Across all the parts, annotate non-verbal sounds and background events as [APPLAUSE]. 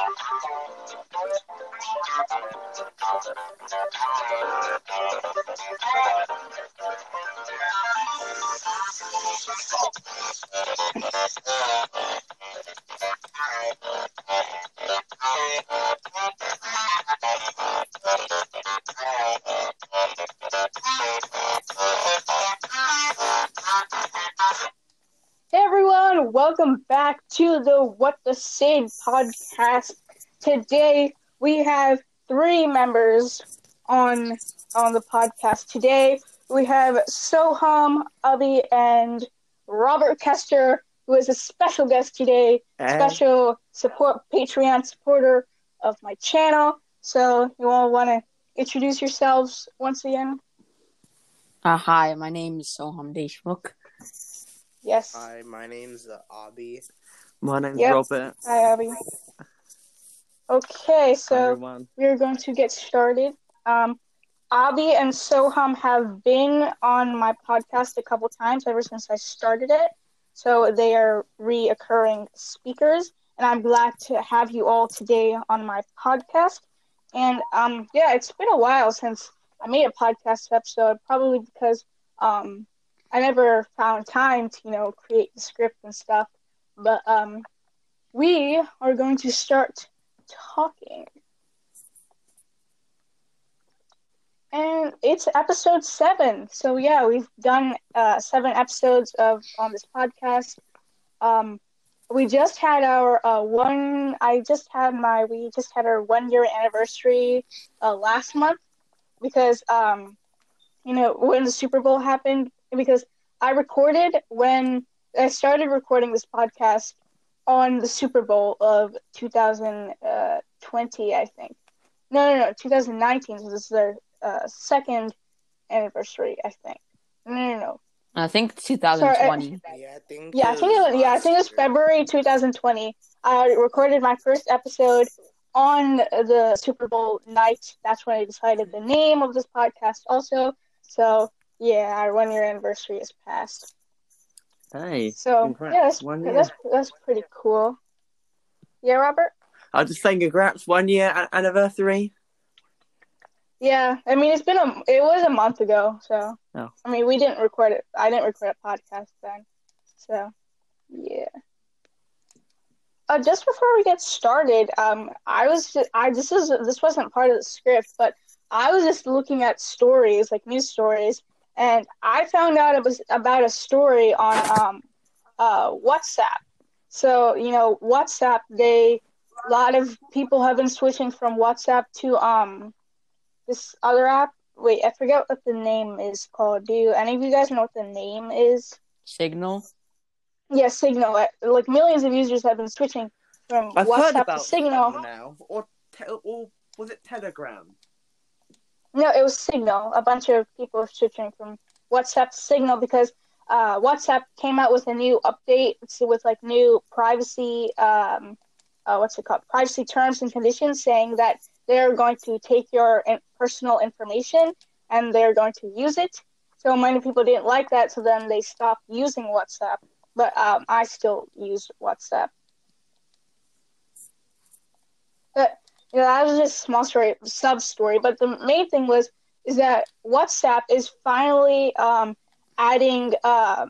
Hey everyone, welcome back to the What the Sid podcast. Today we have three members on on the podcast. Today we have Soham, Abhi, and Robert Kester, who is a special guest today, Hey. special support Patreon supporter of my channel. So you all want to introduce yourselves once again? Uh, hi, my name is Soham Deshmukh. Yes. Hi, my name's uh, Abhi. My name's Yep. Robert. Hi, Abhi. Okay, so we're going to get started. Um, Abhi and Soham have been on my podcast a couple times ever since I started it, so they are reoccurring speakers, and I'm glad to have you all today on my podcast. And um, yeah, it's been a while since I made a podcast episode, probably because um, I never found time to you know create the script and stuff. But um, we are going to start talking. And it's episode seven. So yeah, we've done uh, seven episodes of on this podcast. Um, we just had our uh, one. I just had my. We just had our one year anniversary uh, last month because um, you know when the Super Bowl happened. Because I recorded when I started recording this podcast on the Super Bowl of 2020, I think. No, no, no, 2019. So this is their uh, second anniversary, I think. No, no, no. I think 2020. Yeah, I think. Yeah, I think it was, yeah, I think it was February 2020. I recorded my first episode on the Super Bowl night. That's when I decided the name of this podcast. Also, so yeah, our one year anniversary is passed. Hey. So Congrats, yeah, that's one year. that's that's pretty cool. Yeah, Robert. I'll just say congrats, one year anniversary. Yeah, I mean it's been a it was a month ago, so Oh. I mean we didn't record it. I didn't record a podcast then, so yeah. Uh, just before we get started, um, I was just, I this is this wasn't part of the script, but I was just looking at stories like news stories, and I found out it was about a story on um, uh, WhatsApp. So you know WhatsApp, they a lot of people have been switching from WhatsApp to um this other app. Wait, I forget what the name is called. Do you, any of you guys know what the name is? Signal. Yeah, Signal. Uh, Like millions of users have been switching from I've WhatsApp heard to Signal. now. Or, te- or was it Telegram? No, it was Signal. A bunch of people switching from WhatsApp to Signal because uh, WhatsApp came out with a new update with like new privacy, um, uh, what's it called? Privacy terms and conditions, saying that they're going to take your personal information and they're going to use it. So many people didn't like that, so then they stopped using WhatsApp. But um, I still use WhatsApp. But that was just a small story, sub story. But the main thing was is that WhatsApp is finally um, adding uh,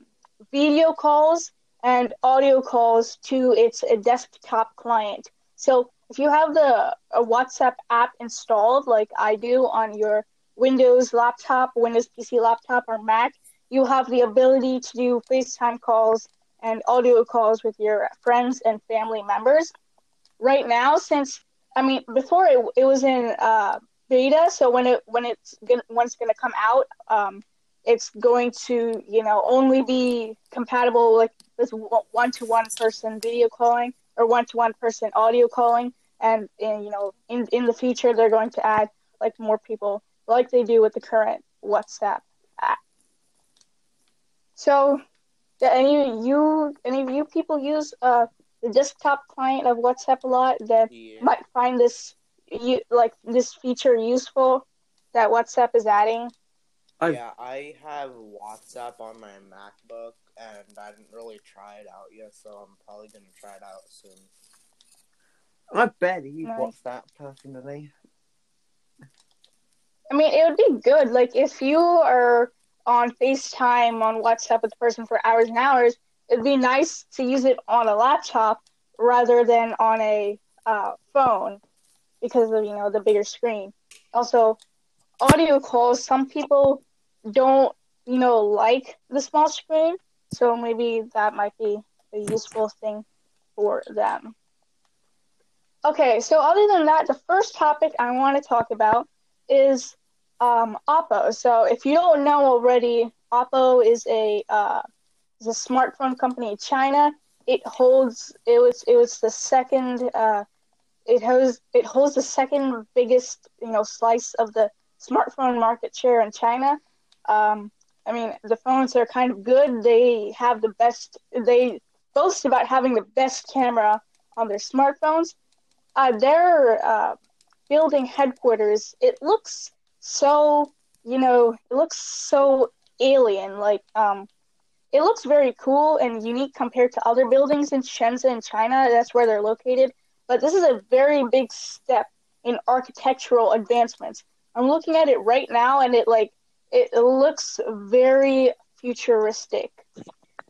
video calls and audio calls to its uh, desktop client. So if you have the WhatsApp app installed, like I do on your Windows laptop, Windows PC laptop, or Mac, you have the ability to do FaceTime calls and audio calls with your friends and family members. Right now, since I mean, before it, it was in uh, beta, so when it when it's gonna, when it's gonna come out, um, it's going to you know only be compatible like with one to one person video calling or one to one person audio calling, and, you know in in the future they're going to add like more people like they do with the current WhatsApp app. So, do any you any of you people use uh the desktop client of WhatsApp a lot that Yeah. might find this you like this feature useful that WhatsApp is adding? I've- Yeah, I have WhatsApp on my MacBook, and I didn't really try it out yet, so I'm probably gonna try it out soon. I barely use Nice. WhatsApp personally. I mean, it would be good. Like, if you are on FaceTime on WhatsApp with the person for hours and hours, it'd be nice to use it on a laptop rather than on a uh, phone because of, you know, the bigger screen. Also, audio calls, some people don't, you know, like the small screen, so maybe that might be a useful thing for them. Okay, so other than that, the first topic I want to talk about is um, Oppo. So if you don't know already, Oppo is a uh, is a smartphone company in China. It holds it was it was the second uh, it holds it holds the second biggest you know slice of the smartphone market share in China. Um, I mean the phones are kind of good. They have the best. They boast about having the best camera on their smartphones. Uh, their uh, building headquarters, it looks so, you know, it looks so alien. Like, um, it looks very cool and unique compared to other buildings in Shenzhen, China. That's where they're located. But this is a very big step in architectural advancements. I'm looking at it right now, and it like it, looks very futuristic.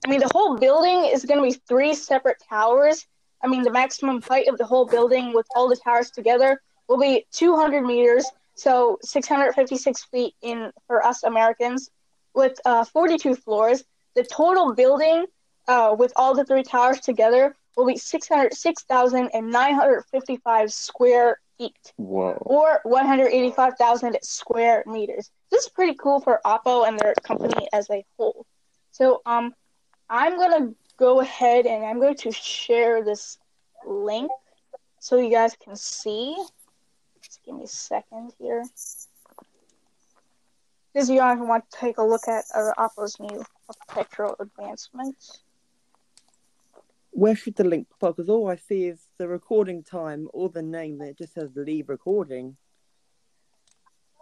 I mean, the whole building is going to be three separate towers. I mean, the maximum height of the whole building with all the towers together will be 200 meters, so 656 feet in for us Americans, with uh, 42 floors. The total building, uh, with all the three towers together, will be 606,955 square feet, Whoa. or 185,000 square meters. This is pretty cool for Oppo and their company as a whole. So, um, I'm gonna go ahead and I'm going to share this link so you guys can see. Just give me a second here. Because you guys want to take a look at uh, Oppo's new architectural advancements. Where should the link pop up? Because all I see is the recording time or the name that just says leave recording.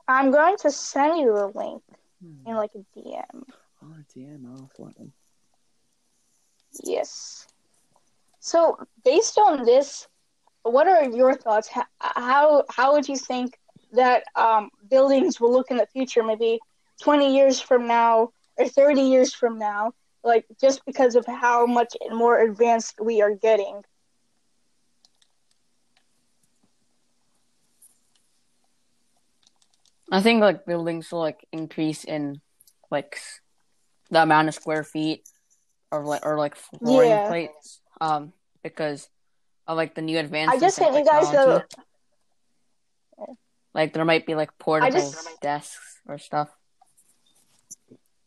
I'm going to send you the link Hmm. in like a DM. Oh, a DM, I'll them. Yes. So, based on this, what are your thoughts? How how, how would you think that um, buildings will look in the future? Maybe twenty years from now or thirty years from now, like just because of how much more advanced we are getting. I think like buildings will like increase in like the amount of square feet or like or like flooring Yeah. plates. Um, because of like the new advances. I just sent you guys the. like there might be like portable just- desks or stuff.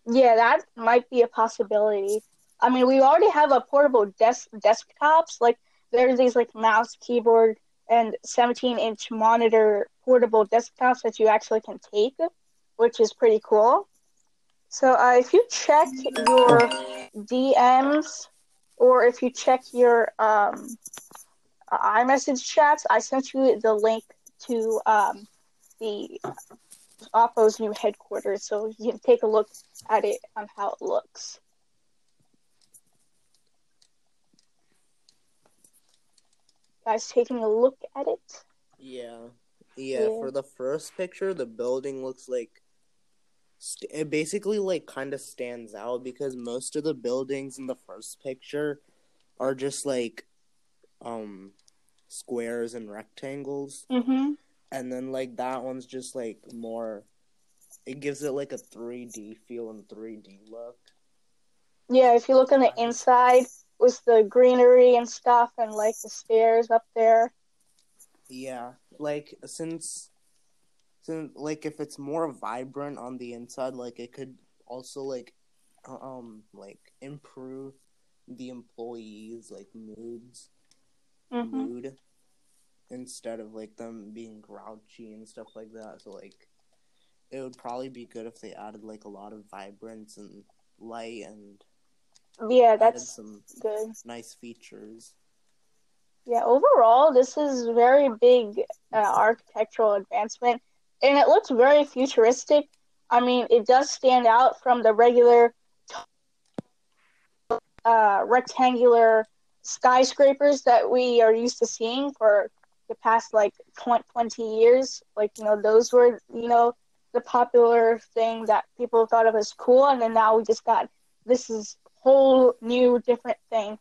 Yeah, that might be a possibility. I mean, we already have a portable desk desktops. Like there's these like mouse, keyboard, and 17-inch monitor portable desktops that you actually can take, which is pretty cool. So uh, if you check your DMs or if you check your um, iMessage chats, I sent you the link to um, the Oppo's new headquarters, so you can take a look at it on how it looks. Guys, taking a look at it. Yeah. yeah. Yeah. For the first picture, the building looks like st- it basically like kind of stands out because most of the buildings in the first picture are just like um squares and rectangles Mm-hmm. And then like that one's just like more it gives it like a 3D feel and 3D look. Yeah, if you look on the inside with the greenery and stuff and like the stairs up there. Yeah, like since since like if it's more vibrant on the inside, like it could also like uh, um like improve the employees like moods Mm-hmm. mood instead of like them being grouchy and stuff like that. So like it would probably be good if they added like a lot of vibrance and light and Yeah, that's some good. nice features. Yeah, overall, this is very big uh, architectural advancement, and it looks very futuristic. I mean, it does stand out from the regular uh, rectangular skyscrapers that we are used to seeing for the past like 20, 20 years. Like you know, those were you know the popular thing that people thought of as cool, and then now we just got this is whole new different thing.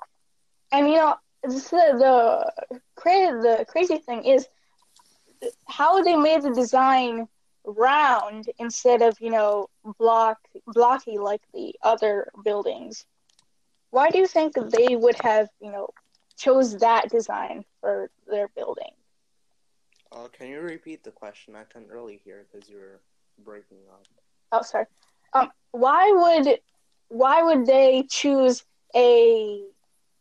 And you know, this, the the crazy the crazy thing is how they made the design round instead of you know block blocky like the other buildings. Why do you think they would have you know chose that design for their building? Uh, can you repeat the question? I couldn't really hear because you were breaking up. Oh, sorry. Um, why would why would they choose a,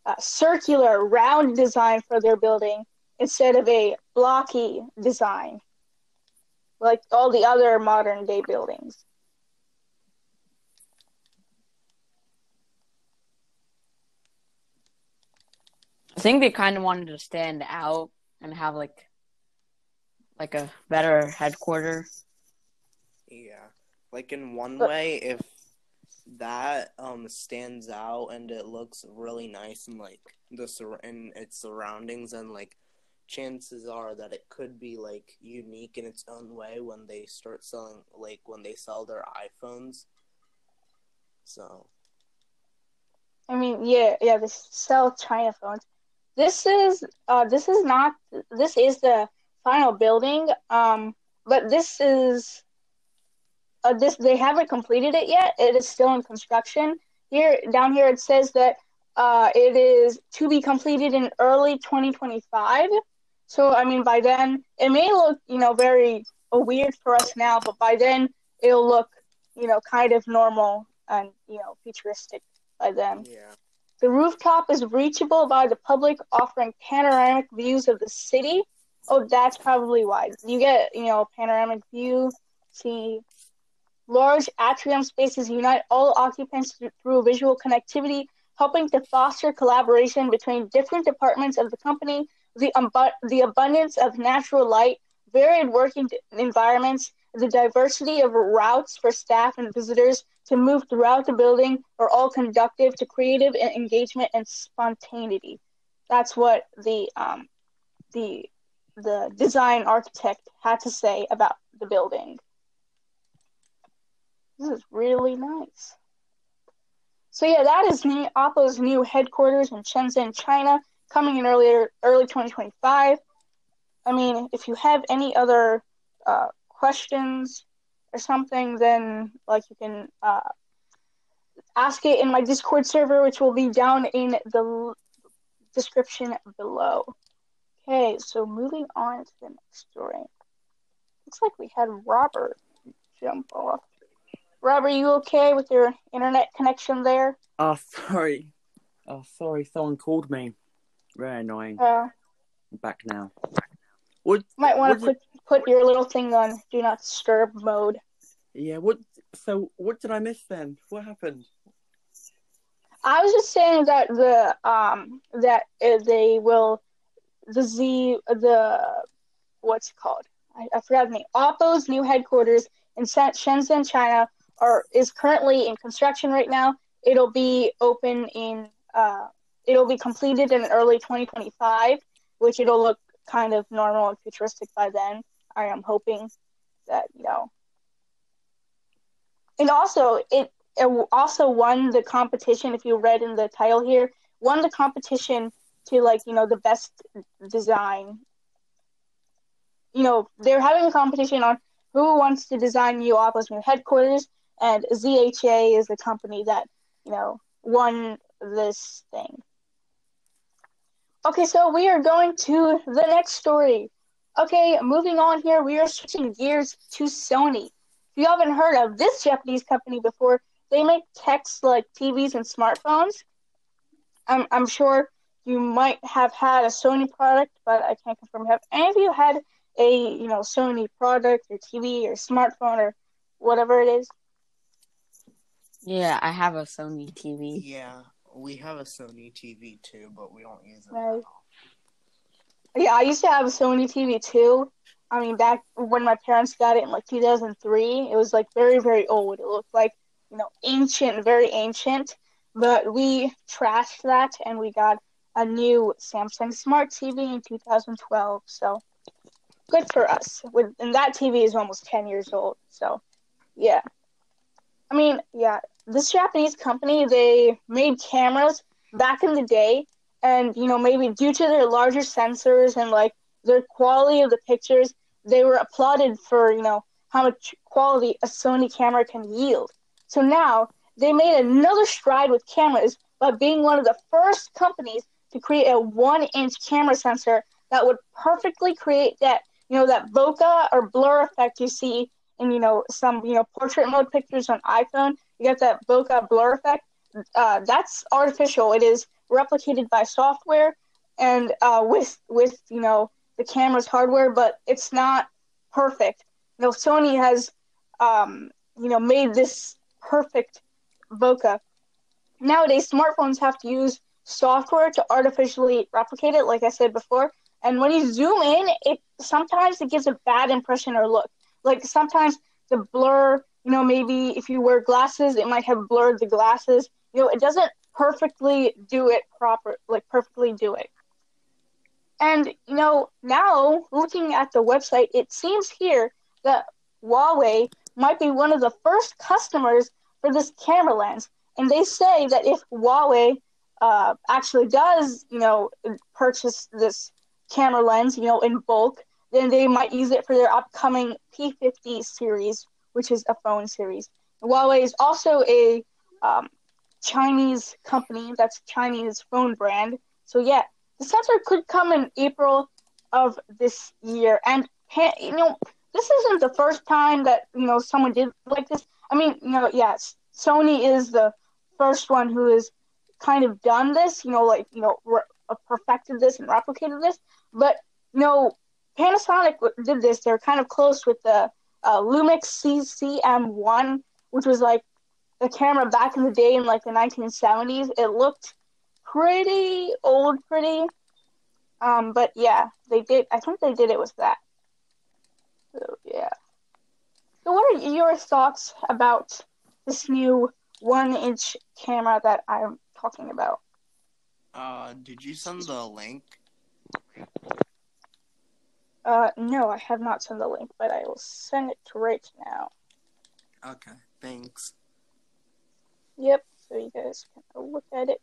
a circular round design for their building instead of a blocky design like all the other modern day buildings? I think they kind of wanted to stand out and have like like a better headquarter. Yeah, like in one But- way, if that um stands out and it looks really nice and like the sur- and its surroundings and like chances are that it could be like unique in its own way when they start selling like when they sell their iPhones. So I mean, yeah, yeah, they sell China phones. This is uh this is not this is the final building. Um but this is uh this they haven't completed it yet. It is still in construction. Here down here it says that uh it is to be completed in early 2025. So I mean by then it may look, you know, very uh, weird for us now, but by then it'll look, you know, kind of normal and, you know, futuristic by then. yeah, The rooftop is reachable by the public, offering panoramic views of the city. Oh, that's probably why. You get, you know, panoramic view, see large atrium spaces unite all occupants through visual connectivity, helping to foster collaboration between different departments of the company. The, umbu- the abundance of natural light, varied working environments, the diversity of routes for staff and visitors to move throughout the building are all conductive to creative engagement and spontaneity. That's what the um, the the design architect had to say about the building. This is really nice. So yeah, that is new, Oppo's new headquarters in Shenzhen, China, coming in earlier early 2025. I mean, if you have any other uh, questions or something, then like you can uh, ask it in my Discord server, which will be down in the description below. Okay, so moving on to the next story. Looks like we had Robert jump off. Rob, are you okay with your internet connection there? Oh, sorry. Oh, sorry. Someone called me. Very annoying. Uh, I'm back now. What? might want to put put your little thing on do not disturb mode. yeah. What? So, what did I miss then? What happened? I was just saying that the um that uh, they will the Z the what's it called? I, I forgot the name. Oppo's new headquarters in Shenzhen, China, are is currently in construction right now. It'll be open in uh it'll be completed in early 2025, which it'll look kind of normal and futuristic by then. I am hoping that you know. And also, it it also won the competition. If you read in the title here, won the competition to like you know the best design. You know they're having a competition on who wants to design new Oppo's new headquarters, and ZHA is the company that you know won this thing. Okay, so we are going to the next story. Okay, moving on here, we are switching gears to Sony. If you haven't heard of this Japanese company before, they make techs like TVs and smartphones. I'm I'm sure you might have had a Sony product, but I can't confirm. Have any of you had a you know Sony product or TV or smartphone or whatever it is? Yeah, I have a Sony TV. yeah, we have a Sony TV too, but we don't use it. Right. that often. Yeah, I used to have a Sony TV too. I mean, back when my parents got it in like 2003, it was like very, very old. It looked like, you know, ancient, very ancient. But we trashed that and we got a new Samsung Smart TV in 2012. So good for us. With and that TV is almost 10 years old. So yeah. I mean, yeah, this Japanese company they made cameras back in the day, and you know maybe due to their larger sensors and like their quality of the pictures, they were applauded for you know how much quality a Sony camera can yield. So now they made another stride with cameras by being one of the first companies to create a one-inch camera sensor that would perfectly create that you know that bokeh or blur effect you see in you know some you know portrait mode pictures on iPhone. You get that bokeh blur effect. Uh, that's artificial. It is replicated by software and uh, with with you know the camera's hardware, but it's not perfect. You know, Sony has um, you know made this perfect bokeh. Nowadays, smartphones have to use software to artificially replicate it, like I said before. And when you zoom in, it sometimes it gives a bad impression or look. Like sometimes the blur, you know, maybe if you wear glasses, it might have blurred the glasses. You know, it doesn't perfectly do it proper, like perfectly do it. And you know, now looking at the website, it seems here that Huawei might be one of the first customers for this camera lens. And they say that if Huawei uh, actually does, you know, purchase this camera lens, you know, in bulk, then they might use it for their upcoming P50 series, which is a phone series. Huawei is also a um, Chinese company that's Chinese phone brand. So yeah, the sensor could come in April of this year, and you know, this isn't the first time that you know someone did like this. I mean, you know, yes, Sony is the first one who has kind of done this. You know, like you know, re- perfected this and replicated this. But you know, Panasonic did this. They're kind of close with the uh, Lumix CCM1, which was like the camera back in the day in like the 1970s. It looked pretty old, pretty. Um, but yeah, they did. I think they did it with that. So yeah. So what are your thoughts about this new one-inch camera that I'm talking about? Uh, did you send the link? Uh, no, I have not sent the link, but I will send it right now. Okay, thanks. Yep, so you guys can look at it.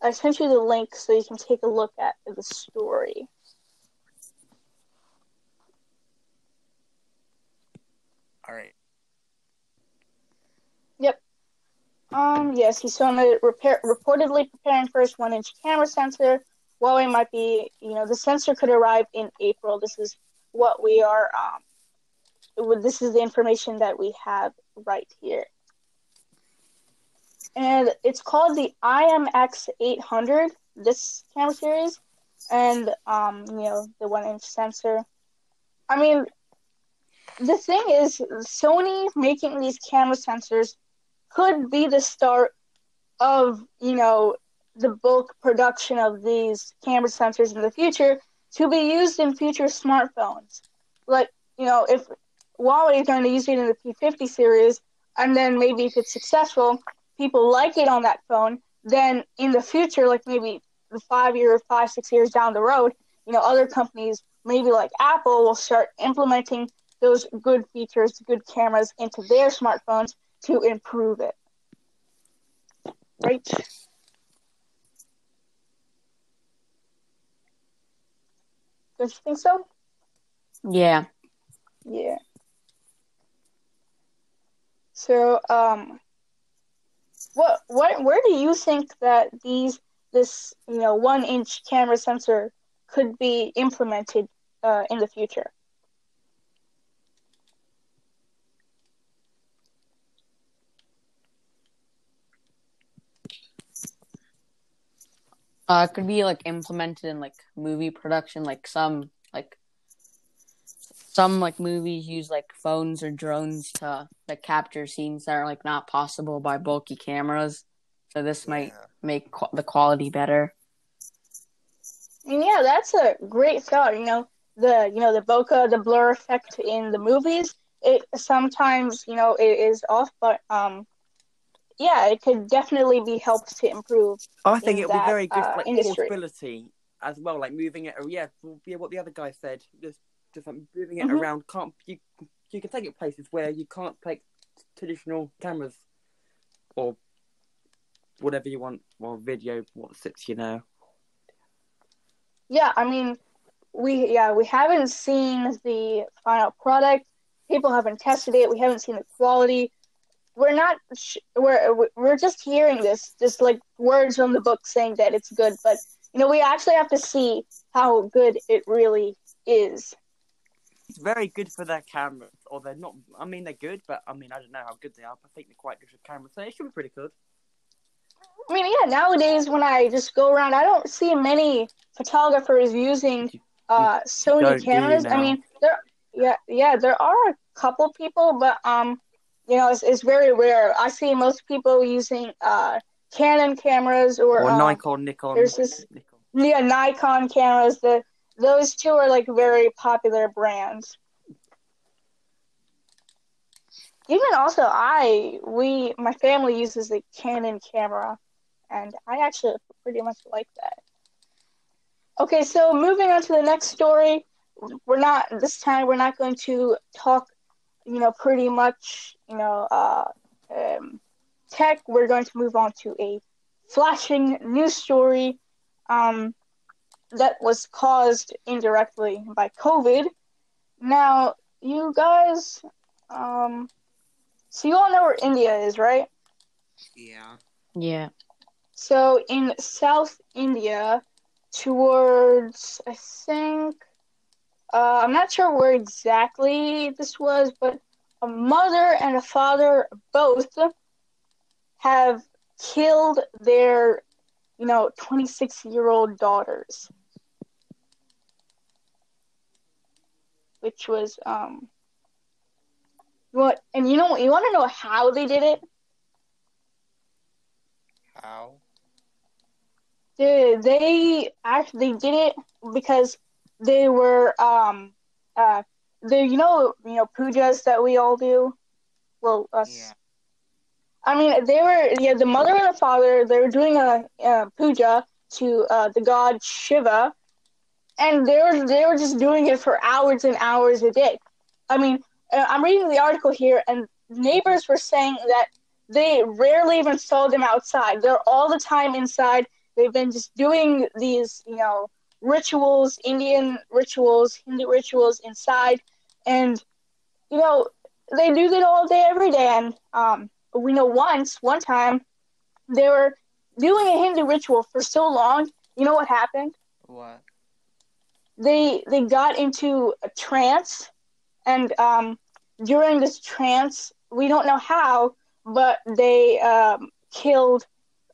I sent you the link so you can take a look at the story. All right. Yep. Um. Yes, he's it repair, reportedly preparing for his one-inch camera sensor. Huawei might be, you know, the sensor could arrive in April. This is what we are. Um. This is the information that we have right here and it's called the IMX 800. This camera series, and um, you know the one-inch sensor. I mean, the thing is, Sony making these camera sensors could be the start of you know the bulk production of these camera sensors in the future to be used in future smartphones. Like you know, if Huawei is going to use it in the P50 series, and then maybe if it's successful, people like it on that phone, then in the future, like maybe the five year, five, six years down the road, you know, other companies, maybe like Apple, will start implementing those good features, good cameras into their smartphones to improve it. Right? Don't you think so? Yeah. Yeah. So, um, what what where do you think that these this you know one inch camera sensor could be implemented uh, in the future? Uh, it could be like implemented in like movie production, like some like some like movies use like phones or drones to like capture scenes that are like not possible by bulky cameras. So this might make qu- the quality better. I mean, yeah, that's a great thought. You know, the you know the bokeh, the blur effect in the movies. it sometimes you know it is off, but um, yeah, it could definitely be helped to improve. I think it would be very good uh, for like industry. portability as well, like moving it. Yeah, yeah, what the other guy said, just just like moving it Mhm. around. Can't you? You can take it places where you can't take traditional cameras or whatever you want, or video, what sits you know. Yeah, I mean, we yeah we haven't seen the final product. People haven't tested it. We haven't seen the quality. We're not. Sh- we're we're just hearing this, just like words from the book saying that it's good. But you know, we actually have to see how good it really is. It's very good for their cameras, or they're not. I mean, they're good, but I mean, I don't know how good they are. But I think they're quite good for cameras, so it should be pretty good. I mean, yeah. Nowadays, when I just go around, I don't see many photographers using uh, Sony don't, do you cameras. I mean, there, yeah, yeah, there are a couple people, but um, you know, it's, it's very rare. I see most people using uh Canon cameras or, Or uh, Nikon, Nikon, there's this- Nikon. yeah, Nikon cameras. The those two are like very popular brands. Even also, I we my family uses a Canon camera, and I actually pretty much like that. Okay, so moving on to the next story, we're not this time. We're not going to talk, you know, pretty much, you know, uh, um, tech. We're going to move on to a flashing news story. Um, that was caused indirectly by COVID. Now, you guys, um, so you all know where India is, right? Yeah. Yeah. So in South India, towards I think, uh, I'm not sure where exactly this was, but a mother and a father both have killed their, you know, 26 year old daughters. Which was, um, what, and you know, you want to know how they did it? How? They, they actually did it because they were um uh they you know you know pujas that we all do. Well, us. Yeah. I mean, they were yeah the mother and the father they were doing a, a puja to uh, the god Shiva, and they were they were just doing it for hours and hours a day. I mean, uh, I'm reading the article here, and neighbors were saying that they rarely even saw them outside. They're all the time inside. They've been just doing these, you know, rituals, Indian rituals, Hindu rituals inside, and you know, they do that all day, every day. And um, we know once, one time, they were doing a Hindu ritual for so long. You know what happened? What? They they got into a trance, and um, during this trance, we don't know how, but they um, killed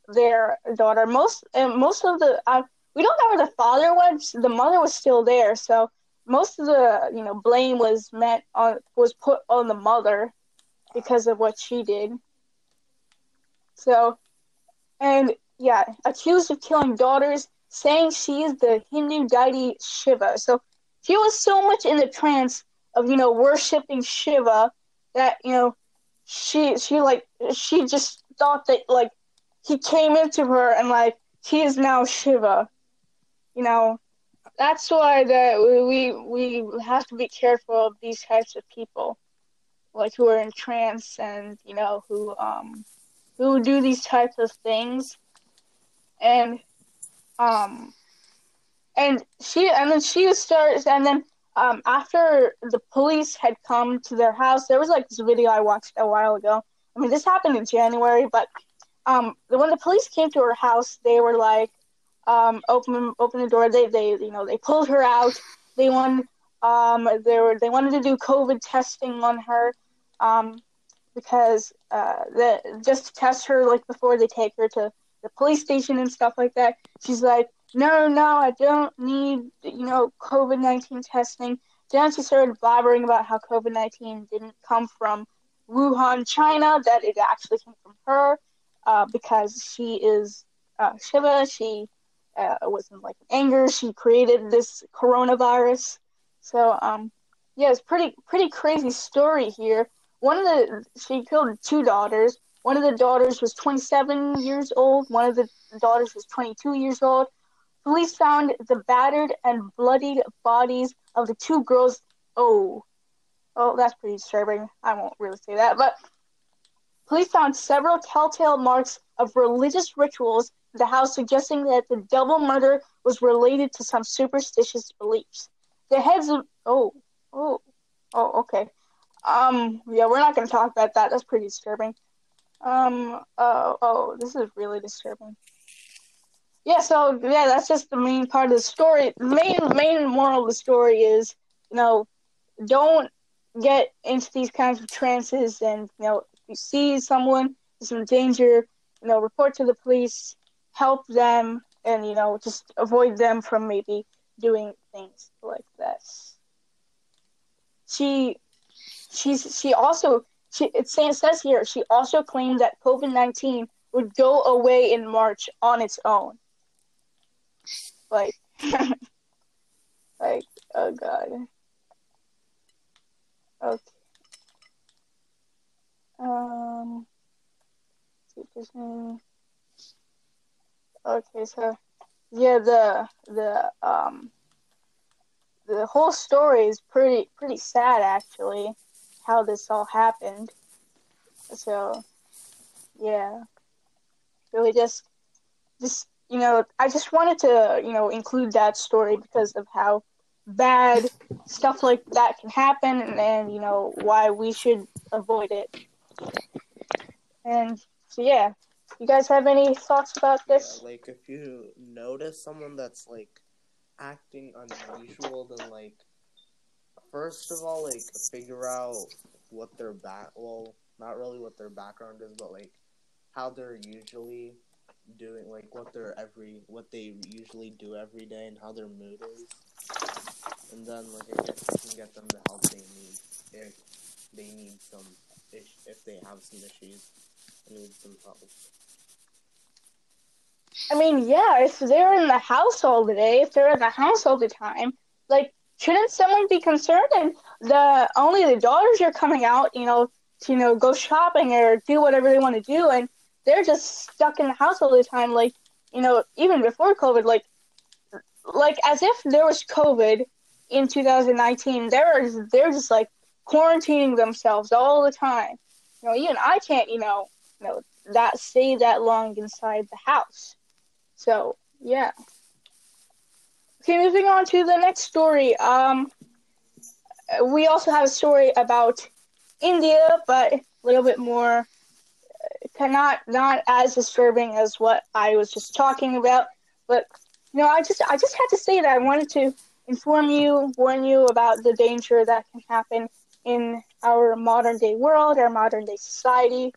their daughter. Most uh, most of the uh, we don't know where the father was. The mother was still there, so most of the you know blame was meant on was put on the mother because of what she did. So, and yeah, accused of killing daughters, saying she is the Hindu deity Shiva. So she was so much in the trance of you know worshiping Shiva that you know she she like she just thought that like he came into her and like he is now Shiva. You know, that's why that we we have to be careful of these types of people, like who are in trance and you know who um who do these types of things, and um and she and then she starts and then um after the police had come to their house, there was like this video I watched a while ago. I mean, this happened in January, but um when the police came to her house, they were like um, open open the door. They they you know they pulled her out. They wanted um they were they wanted to do COVID testing on her, um because uh the just to test her like before they take her to the police station and stuff like that. She's like, no no I don't need you know COVID nineteen testing. Then she started blabbering about how COVID nineteen didn't come from Wuhan, China. That it actually came from her, uh, because she is uh, Shiva. She uh, was in like anger. She created this coronavirus. So um, yeah, it's pretty pretty crazy story here. One of the she killed two daughters. One of the daughters was 27 years old. One of the daughters was 22 years old. Police found the battered and bloodied bodies of the two girls. Oh, oh, that's pretty disturbing. I won't really say that, but police found several telltale marks of religious rituals the house, suggesting that the double murder was related to some superstitious beliefs. The heads of oh, oh, oh, okay. Um, yeah, we're not gonna talk about that. That's pretty disturbing. Um, oh, oh, this is really disturbing. Yeah, so yeah, that's just the main part of the story. The main main moral of the story is, you know, don't get into these kinds of trances, and you know, if you see someone is in danger, you know, report to the police, help them, and you know, just avoid them from maybe doing things like this. She, she's she also she it says here she also claimed that COVID nineteen would go away in March on its own. Like, [LAUGHS] like, oh god. Okay. Um. Okay, so yeah, the the um the whole story is pretty pretty sad actually, how this all happened. So, yeah, really just just you know, I just wanted to, you know, include that story because of how bad stuff like that can happen and, and you know, why we should avoid it. And so, yeah. You guys have any thoughts about this? Yeah, like, if you notice someone that's, like, acting unusual, then, like, first of all, like, figure out what their back, well, not really what their background is, but, like, how they're usually doing like what they're every what they usually do every day and how their mood is, and then like I guess you can get them the help they need if they need some ish if they have some issues and need some help. I mean, yeah, if they're in the house all the day, if they're in the house all the time, like shouldn't someone be concerned? And the only the daughters are coming out, you know, to you know go shopping or do whatever they want to do, and they're just stuck in the house all the time. Like, you know, even before COVID, like, like as if there was COVID in 2019. They're they're just like quarantining themselves all the time. You know, even I can't, you know, know that stay that long inside the house. So yeah. Okay, moving on to the next story. Um, we also have a story about India, but a little bit more cannot not as disturbing as what I was just talking about. But you know, I just I just had to say that I wanted to inform you, warn you about the danger that can happen in our modern day world, our modern day society.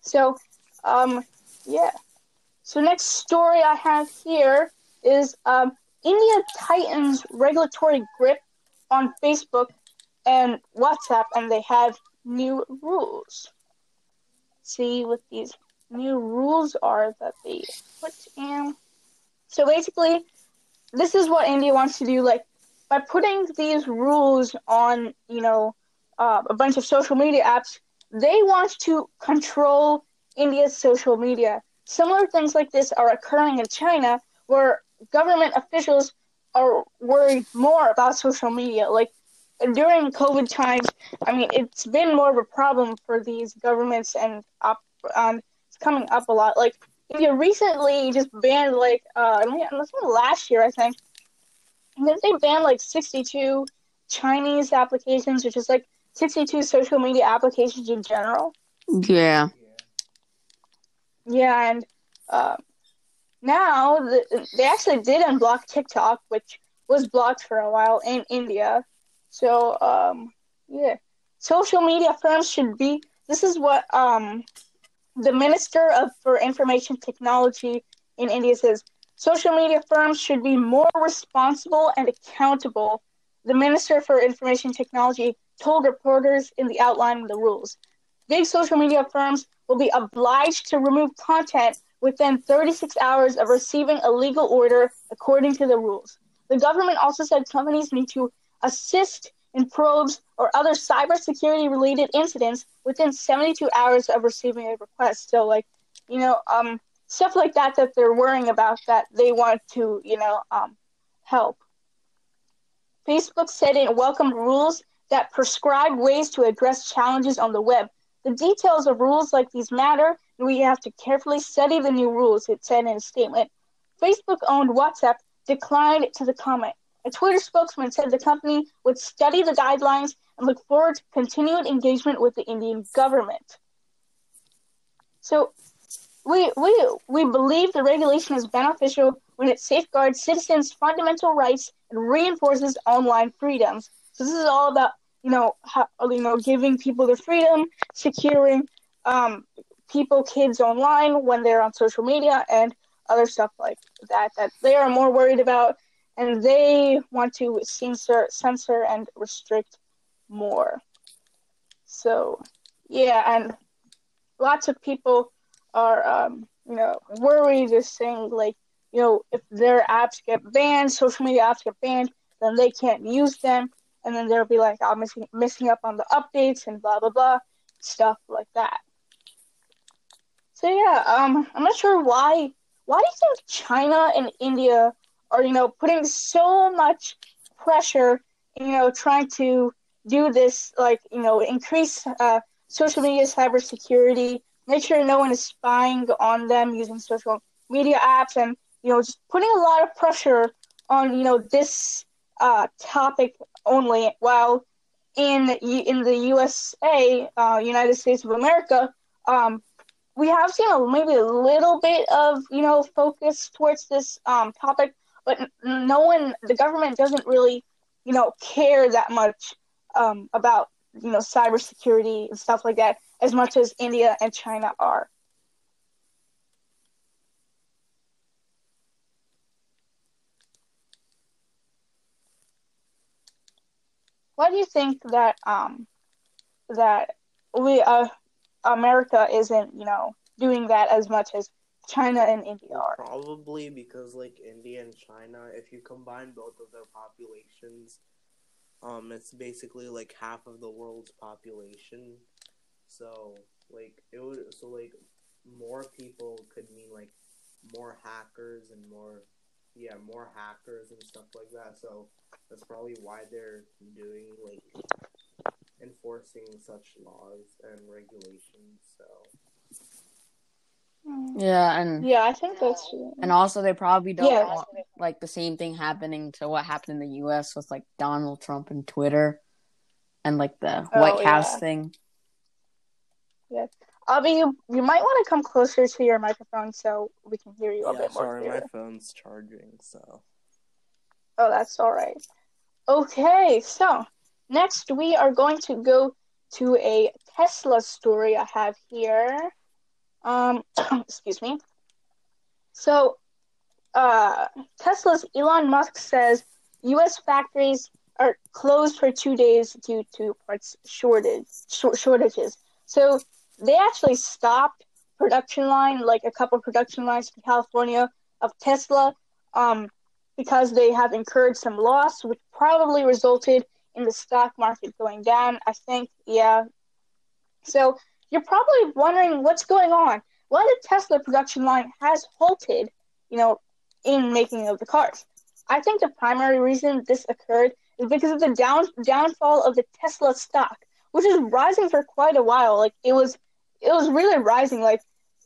So, um, yeah. So next story I have here is um, India tightens regulatory grip on Facebook and WhatsApp, and they have new rules see what these new rules are that they put in. So basically, this is what India wants to do. Like by putting these rules on, you know, uh, a bunch of social media apps, they want to control India's social media. Similar things like this are occurring in China, where government officials are worried more about social media. Like during COVID times, I mean, it's been more of a problem for these governments, and um, it's coming up a lot. Like India recently just banned like uh, I mean, last year I think, they banned like 62 Chinese applications, which is like 62 social media applications in general. Yeah. Yeah, and uh, now the, they actually did unblock TikTok, which was blocked for a while in India. So, um, yeah, social media firms should be. This is what um, the Minister of for Information Technology in India says. Social media firms should be more responsible and accountable. The Minister for Information Technology told reporters in the outline of the rules. Big social media firms will be obliged to remove content within 36 hours of receiving a legal order according to the rules. The government also said companies need to assist in probes or other cybersecurity related incidents within 72 hours of receiving a request. So, like, you know, um, stuff like that that they're worrying about that they want to, you know, um, help. Facebook said it welcomed rules that prescribe ways to address challenges on the web. The details of rules like these matter, and we have to carefully study the new rules, it said in a statement. Facebook owned WhatsApp declined to the comment. A Twitter spokesman said the company would study the guidelines and look forward to continued engagement with the Indian government. So, we, we, we believe the regulation is beneficial when it safeguards citizens' fundamental rights and reinforces online freedoms. So this is all about you know you know giving people the freedom, securing um, people, kids online when they're on social media and other stuff like that that they are more worried about, and they want to censor, censor and restrict more. So yeah, and lots of people are um, you know worried, just saying like you know if their apps get banned, social media apps get banned, then they can't use them, and then they'll be like, I'm missing missing up on the updates and blah blah blah stuff like that. So yeah, um, I'm not sure why. Why do you think China and India are you know putting so much pressure, you know, trying to do this like you know increase uh, social media cybersecurity make sure no one is spying on them using social media apps and you know just putting a lot of pressure on you know this uh, topic only while in in the USA uh, United States of America um, we have seen a, maybe a little bit of you know focus towards this um, topic but no one the government doesn't really you know care that much um, about you know cybersecurity and stuff like that as much as India and China are. Why do you think that um that we uh America isn't you know doing that as much as China and India are? Probably because like India and China, if you combine both of their populations, um, it's basically like half of the world's population. So like it would so like more people could mean like more hackers and more yeah more hackers and stuff like that. So that's probably why they're doing like enforcing such laws and regulations. So mm. Yeah, and Yeah, I think that's true. and also they probably don't Yeah. want like the same thing happening to what happened in the U.S. with like Donald Trump and Twitter, and like the Oh, White House yeah. Abhi, you, you might want to come closer to your microphone so we can hear you a yeah, bit more sorry, clearly. my phone's charging. So Oh, that's all right. Okay, so next we are going to go to a Tesla story I have here. Um, [COUGHS] excuse me. So, uh, Tesla's Elon Musk says U.S. factories are closed for two days due to parts shortage short- shortages. So they actually stopped production line, like a couple production lines in California of Tesla, um, because they have incurred some loss, which probably resulted in the stock market going down. I think, yeah. So you're probably wondering what's going on. Why the Tesla production line has halted, you know, in making of the cars. I think the primary reason this occurred is because of the down downfall of the Tesla stock, which is rising for quite a while. Like it was, it was really rising. Like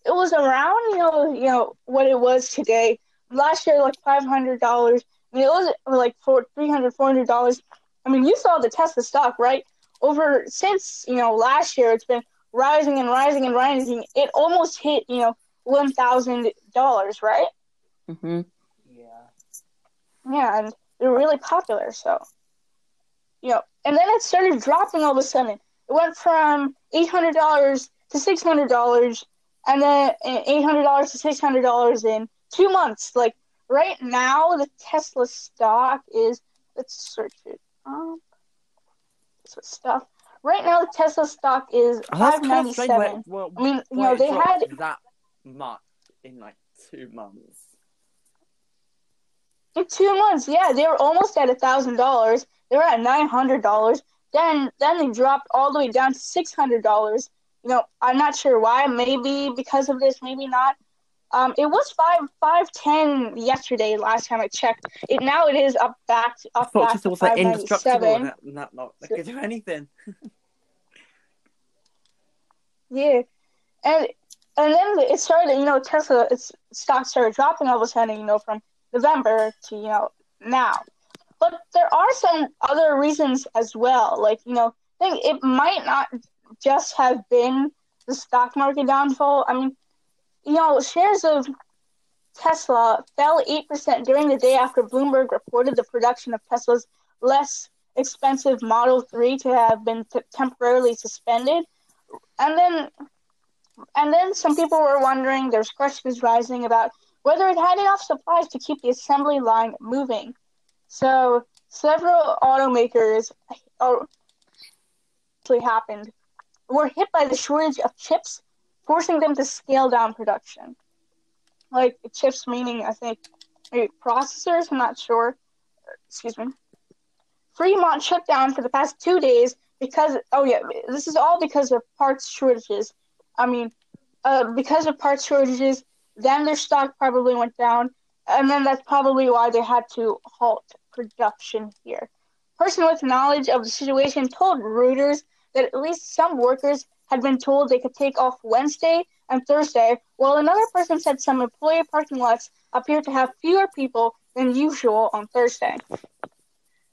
it was around, you know, you know what it was today. Last year, like five hundred dollars. I mean, it was like for three hundred, four hundred dollars. I mean, you saw the Tesla stock, right? Over since you know last year, it's been rising and rising and rising. It almost hit you know one thousand dollars, right? hmm yeah, Yeah, and they're really popular. So, you know, and then it started dropping all of a sudden. It went from eight hundred dollars to six hundred dollars, and then eh, eight hundred dollars to six hundred dollars in two months. Like right now, the Tesla stock is. Let's search it up. Tesla stock. Right now, the Tesla stock is Oh, five ninety of strange. Where, seven. well, I mean, you know, they had that much in like two months. In two months, yeah, they were almost at a thousand dollars. They were at nine hundred dollars. Then then they dropped all the way down to six hundred dollars. You know, I'm not sure why. Maybe because of this, maybe not. Um, it was five five ten yesterday. Last time I checked, it now it is up back I up thought back it to was like indestructible and that, and that not they could do anything. [LAUGHS] Yeah, and and then it started. You know, Tesla its stock started dropping all of a sudden. You know, from November to you know now. But there are some other reasons as well. Like you know, I think it might not just have been the stock market downfall. I mean, you know, shares of Tesla fell eight percent during the day after Bloomberg reported the production of Tesla's less expensive Model 3 to have been t- temporarily suspended. And then and then some people were wondering, there's questions rising about whether it had enough supplies to keep the assembly line moving. So several automakers oh, actually happened were hit by the shortage of chips, forcing them to scale down production. Like chips meaning I think maybe processors, I'm not sure. Excuse me. Fremont shut down for the past two days because oh yeah, this is all because of parts shortages. I mean, uh, because of parts shortages, then their stock probably went down, and then that's probably why they had to halt production here. Person with knowledge of the situation told Reuters that at least some workers had been told they could take off Wednesday and Thursday, while another person said some employee parking lots appeared to have fewer people than usual on Thursday.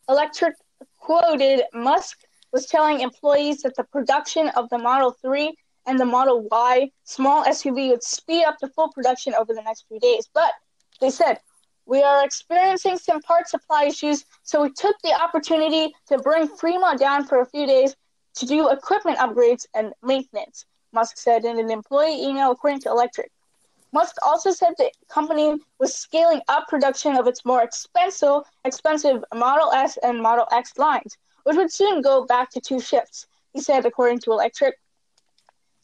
Electrek quoted Musk was telling employees that the production of the Model 3 and the Model Y small SUV would speed up the full production over the next few days. But they said, we are experiencing some part supply issues, so we took the opportunity to bring Fremont down for a few days to do equipment upgrades and maintenance, Musk said in an employee email according to Electrek. Musk also said the company was scaling up production of its more expensive, expensive Model S and Model X lines, which would soon go back to two shifts. He said, according to Electrek.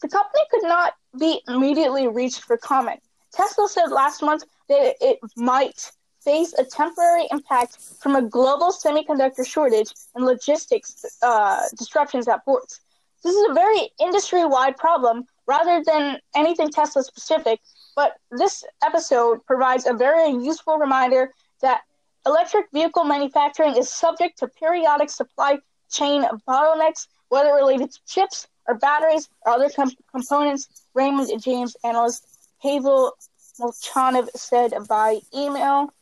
The company could not be immediately reached for comment. Tesla said last month that it might face a temporary impact from a global semiconductor shortage and logistics uh, disruptions at ports. This is a very industry wide problem rather than anything Tesla specific, but this episode provides a very useful reminder that electric vehicle manufacturing is subject to periodic supply chain bottlenecks, whether related to chips or batteries or other com- components, Raymond James analyst Pavel Molchanov said by email.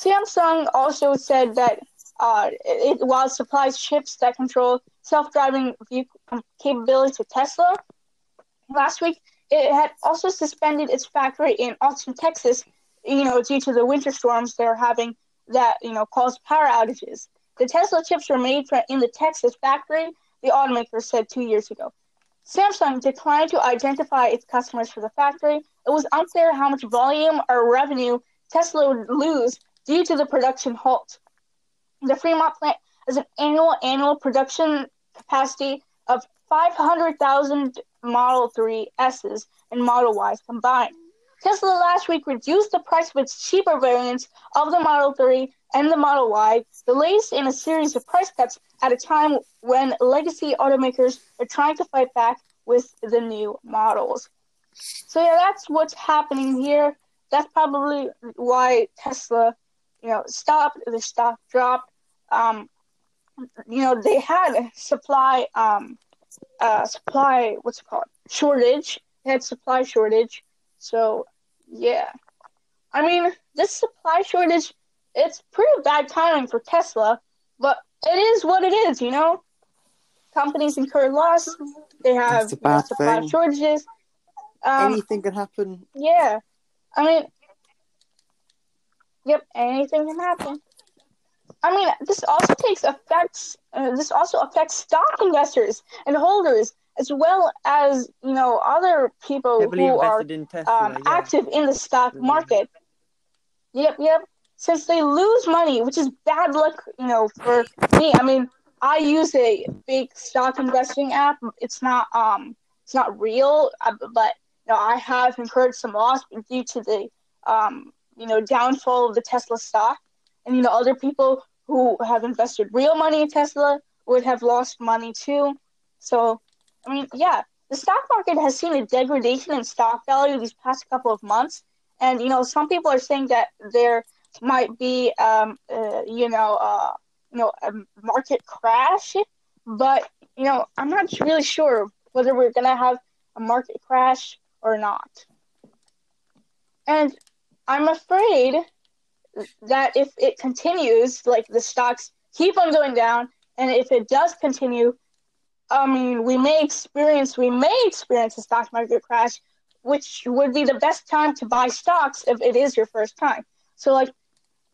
Samsung also said that uh, it, while it supplies chips that control self-driving vehicle capability to Tesla, last week it had also suspended its factory in Austin, Texas, you know, due to the winter storms they're having that, you know, caused power outages. The Tesla chips were made in the Texas factory, the automaker said two years ago. Samsung declined to identify its customers for the factory. It was unclear how much volume or revenue Tesla would lose due to the production halt. The Fremont plant has an annual annual production capacity of 500,000 Model 3 S's and Model Ys combined. Tesla last week reduced the price of its cheaper variants of the Model 3 and the Model Y, the latest in a series of price cuts at a time when legacy automakers are trying to fight back with the new models. So yeah, that's what's happening here. That's probably why Tesla, you know, stopped. The stock dropped. Um, you know, they had supply, um, uh, supply. What's it called? Shortage. They had supply shortage. So yeah, I mean, this supply shortage. It's pretty bad timing for Tesla, but it is what it is. You know, companies incur loss. They have you know, supply thing. shortages. Um, Anything could happen. yeah, I mean, yep, anything can happen. I mean, this also takes affects. Uh, this also affects stock investors and holders, as well as you know other people Heavily who are in Tesla. um, yeah. active in the stock Mhm. market. Yep, yep. Since they lose money, which is bad luck, you know, for me. I mean, I use a big stock investing app. It's not um, it's not real, uh, but you know, I have incurred some loss due to the um, you know, downfall of the Tesla stock. and you know other people who have invested real money in Tesla would have lost money too. So, I mean, yeah, the stock market has seen a degradation in stock value these past couple of months, and you know some people are saying that there might be, um, uh, you know, uh, you know, a market crash, but you know, I'm not really sure whether we're gonna have a market crash or not. And I'm afraid that if it continues, like the stocks keep on going down, and if it does continue, I mean, we may experience we may experience a stock market crash, which would be the best time to buy stocks if it is your first time. So, like,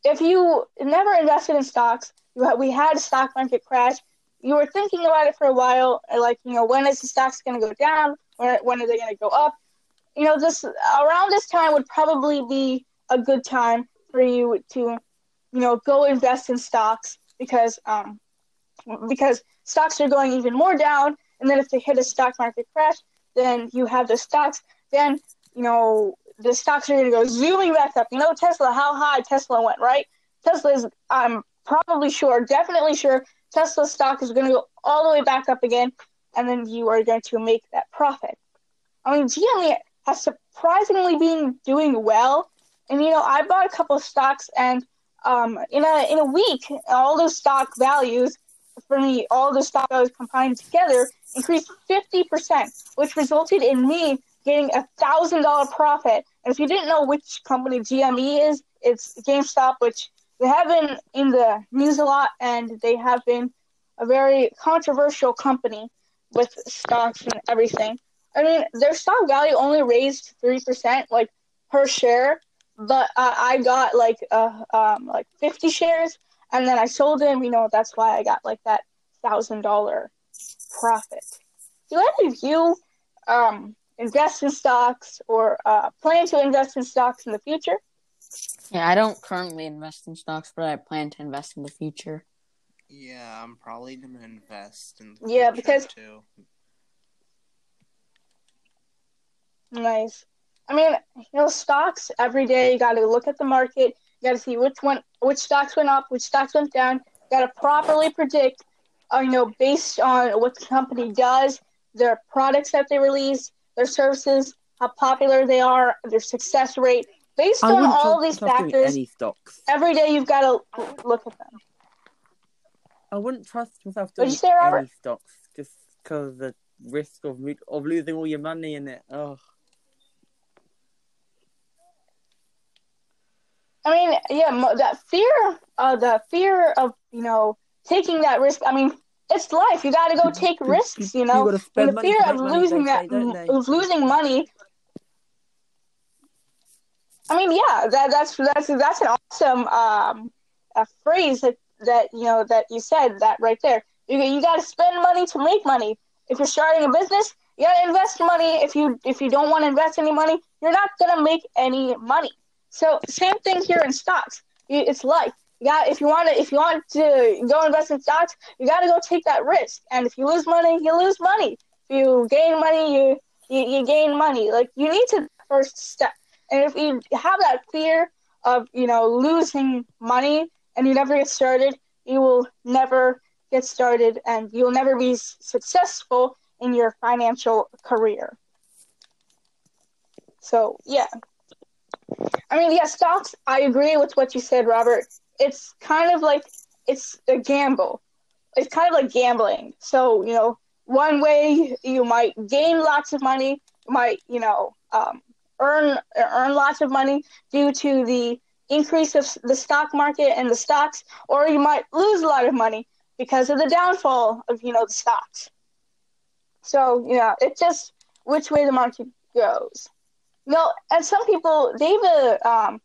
if you never invested in stocks, we had a stock market crash, you were thinking about it for a while, like, you know, when is the stocks going to go down? When, when are they going to go up? You know, this around this time would probably be a good time for you to, you know, go invest in stocks because um because stocks are going even more down, and then if they hit a stock market crash, then you have the stocks. Then you know the stocks are going to go zooming back up. You know Tesla, how high Tesla went, right? Tesla is, I'm probably sure, definitely sure, Tesla stock is going to go all the way back up again, and then you are going to make that profit. I mean, GME has surprisingly been doing well and you know, I bought a couple of stocks, and um, in a in a week, all the stock values for me, all the stock I was combined together increased fifty percent, which resulted in me getting a thousand dollar profit. And if you didn't know which company GME is, it's GameStop, which they have been in the news a lot, and they have been a very controversial company with stocks and everything. I mean, their stock value only raised three percent, like per share, but uh, I got like uh um like fifty shares, and then I sold them. You know, that's why I got like that thousand dollar profit. Do any of you um invest in stocks or uh, plan to invest in stocks in the future? Yeah, I don't currently invest in stocks, but I plan to invest in the future. Yeah, I'm probably gonna invest in. yeah, because too. Nice. I mean, you know, stocks every day. You got to look at the market. You got to see which one, which stocks went up, which stocks went down. You got to properly predict, uh, you know, based on what the company does, their products that they release, their services, how popular they are, their success rate. Based on all these factors, every day you've got to look at them. I wouldn't trust myself doing say, any stocks just because of the risk of of losing all your money in it. Oh. I mean, yeah, that fear, uh, the fear of you know taking that risk. I mean, it's life. You got to go take risks. You know, you the fear of losing that, say, of losing money. I mean, yeah, that, that's that's that's an awesome um, a phrase that that you know that you said that right there. You you got to spend money to make money. If you're starting a business, you got to invest money. If you if you don't want to invest any money, you're not gonna make any money. So same thing here in stocks. It's like you got if you want to if you want to go invest in stocks, you got to go take that risk. And if you lose money, you lose money. If you gain money, you you, you gain money. Like you need to first step. And if you have that fear of you know losing money and you never get started, you will never get started and you'll never be successful in your financial career. So yeah, I mean, yeah, stocks. I agree with what you said, Robert. It's kind of like it's a gamble. It's kind of like gambling. So you know, one way you might gain lots of money, might you know um, earn earn lots of money due to the increase of the stock market and the stocks, or you might lose a lot of money because of the downfall of you know the stocks. So you know, it's just which way the market goes. No, and some people they've uh, um,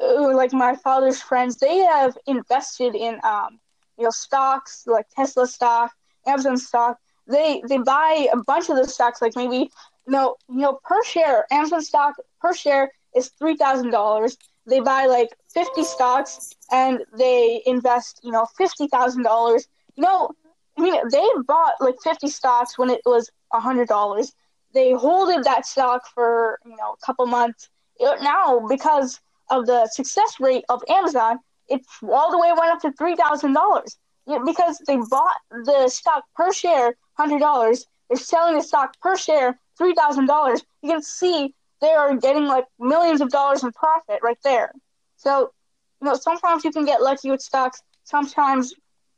like my father's friends, they have invested in um, you know, stocks like Tesla stock, Amazon stock. They they buy a bunch of the stocks, like maybe you know, you know, per share, Amazon stock per share is three thousand dollars. They buy like fifty stocks and they invest, you know, fifty thousand dollars. You know, I mean, they bought like fifty stocks when it was hundred dollars they holded that stock for you know a couple months. Now, because of the success rate of Amazon, it all the way went up to three thousand dollars because they bought the stock per share hundred dollars. They're selling the stock per share three thousand dollars. You can see they are getting like millions of dollars in profit right there. So, you know, sometimes you can get lucky with stocks. Sometimes,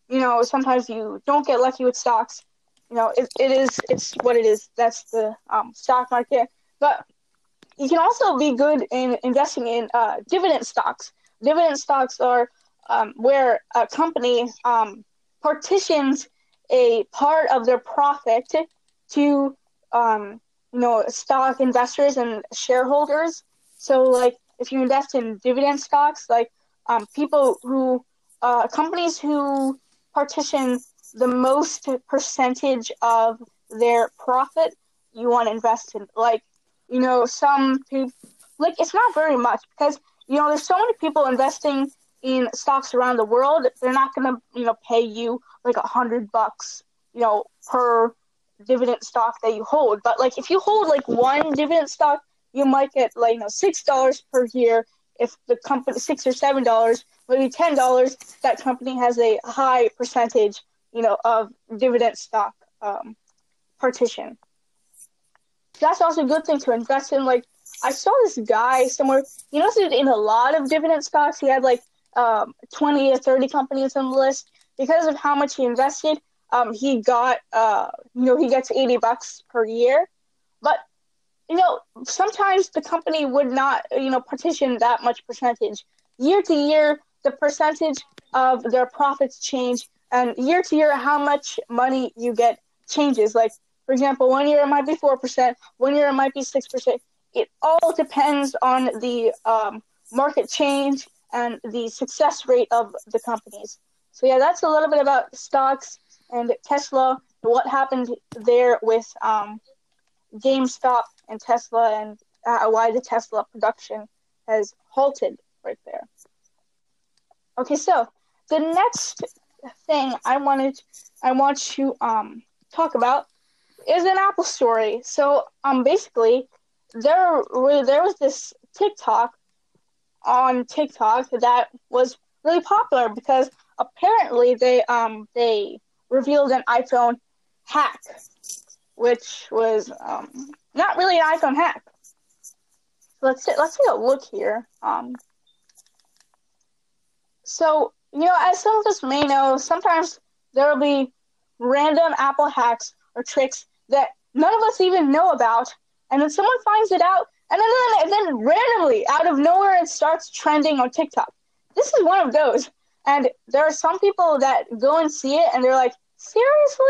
you know, sometimes you don't get lucky with stocks. You know, it, it is it's what it is. That's the um, stock market. But you can also be good in investing in uh, dividend stocks. Dividend stocks are um, where a company um, partitions a part of their profit to um, you know stock investors and shareholders. So like if you invest in dividend stocks, like um, people who uh, companies who partition the most percentage of their profit, you want to invest in. Like you know some people like it's not very much because you know there's so many people investing in stocks around the world, they're not gonna, you know, pay you like a hundred bucks, you know, per dividend stock that you hold. But like if you hold like one dividend stock, you might get like you know six dollars per year. If the company six or seven dollars, maybe ten dollars, that company has a high percentage, you know, of dividend stock um, partition. That's also a good thing to invest in. Like I saw this guy somewhere, you know, in a lot of dividend stocks. He had like um, 20 or 30 companies on the list because of how much he invested. Um, he got, uh, you know, he gets 80 bucks per year. But, you know, sometimes the company would not, you know, partition that much percentage. Year to year, the percentage of their profits change, and year to year, how much money you get changes. Like, for example, one year it might be 4%, one year it might be 6%. It all depends on the um, market change and the success rate of the companies. So yeah, that's a little bit about stocks and Tesla, what happened there with um, GameStop and Tesla, and uh, why the Tesla production has halted right there. Okay, so the next thing I wanted I want to um, talk about is an Apple story. So um, basically, there there was this TikTok on TikTok that was really popular because apparently they um they revealed an iPhone hack, which was um not really an iPhone hack. Let's let's take a look here. Um, so you know, as some of us may know, sometimes there will be random Apple hacks or tricks that none of us even know about, and then someone finds it out and then, and then randomly, out of nowhere, it starts trending on TikTok. This is one of those. And there are some people that go and see it and they're like, seriously?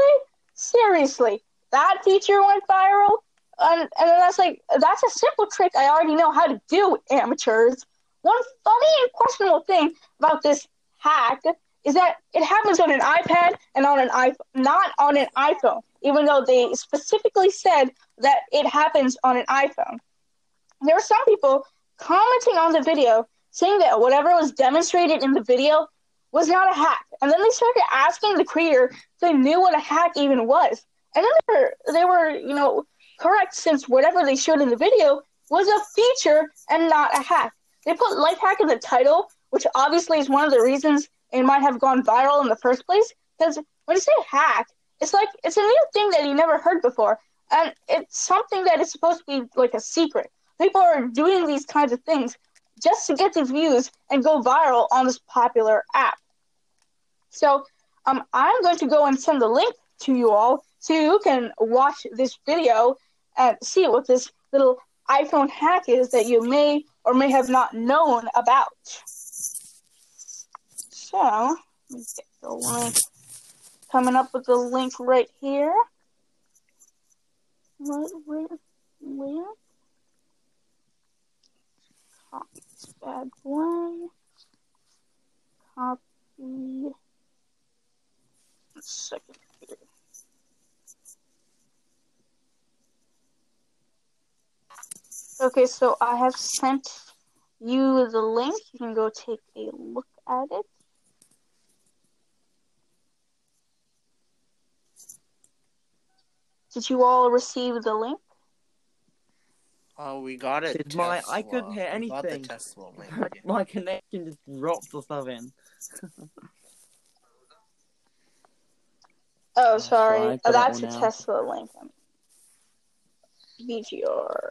Seriously? That feature went viral? And, and then that's like, that's a simple trick I already know how to do, amateurs. One funny and questionable thing about this hack is that it happens on an iPad and on an iPhone, not on an iPhone, even though they specifically said that it happens on an iPhone there were some people commenting on the video saying that whatever was demonstrated in the video was not a hack. And then they started asking the creator if they knew what a hack even was. And then they were, they were, you know, correct since whatever they showed in the video was a feature and not a hack. They put life hack in the title, which obviously is one of the reasons it might have gone viral in the first place. Because when you say hack, it's like it's a new thing that you never heard before, and it's something that is supposed to be like a secret people are doing these kinds of things just to get these views and go viral on this popular app. So um, I'm going to go and send the link to you all so you can watch this video and see what this little iPhone hack is that you may or may have not known about. So, let me get the link. Coming up with the link right here. What, where, where? Copy bad one. Copy. Second here. Okay, so I have sent you the link. You can go take a look at it. Did you all receive the link? Oh, we got it. It's my- I couldn't hear We got the anything. Tesla [LAUGHS] link. My connection just dropped or something. [LAUGHS] Oh, Oh, sorry. sorry, I Oh, got that's a all now. Tesla link. VGR.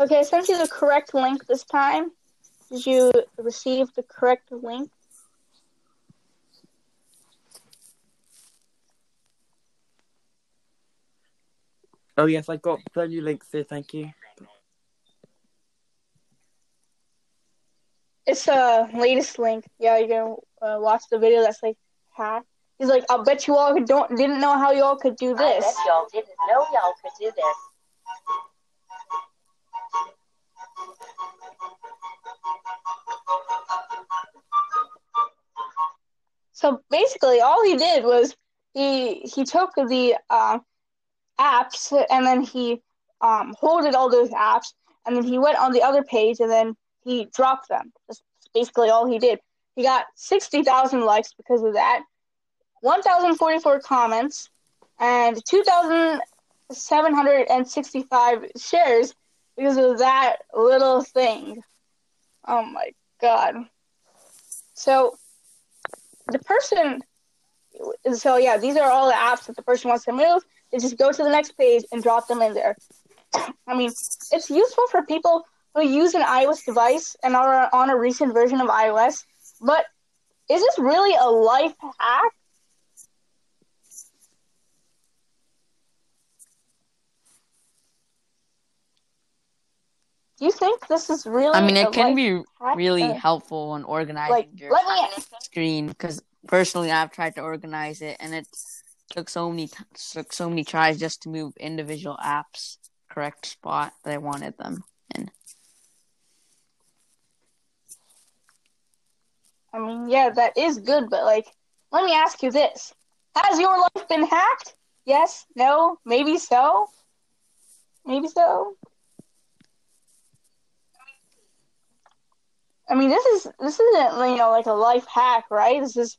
Okay, I sent you the correct link this time. Did you receive the correct link? Oh yes, I got the new link here. Thank you. It's a latest link. Yeah, you can uh, watch the video that's like hacked. He's like, I'll bet you all don't didn't know how y'all could do this. I this. bet y'all didn't know y'all could do this. So basically, all he did was he he took the um, apps and then he um, holded all those apps and then he went on the other page and then he dropped them. That's basically all he did. He got sixty thousand likes because of that, one thousand forty four comments, and two thousand seven hundred and sixty five shares because of that little thing. Oh my god! So the person so yeah these are all the apps that the person wants to move. They just go to the next page and drop them in there. [CLEARS THROAT] I mean it's useful for people who use an ios device and are on a recent version of ios but is this really a life hack do you think this is really I mean, a it can life be really helpful in organizing like your screen because personally, I've tried to organize it, and it took so many t- took so many tries just to move individual apps correct spot that I wanted them in. I mean, yeah, that is good, but like, let me ask you this: Has your life been hacked? Yes, no, maybe so, maybe so. I mean, this is this isn't you know like a life hack, right? This is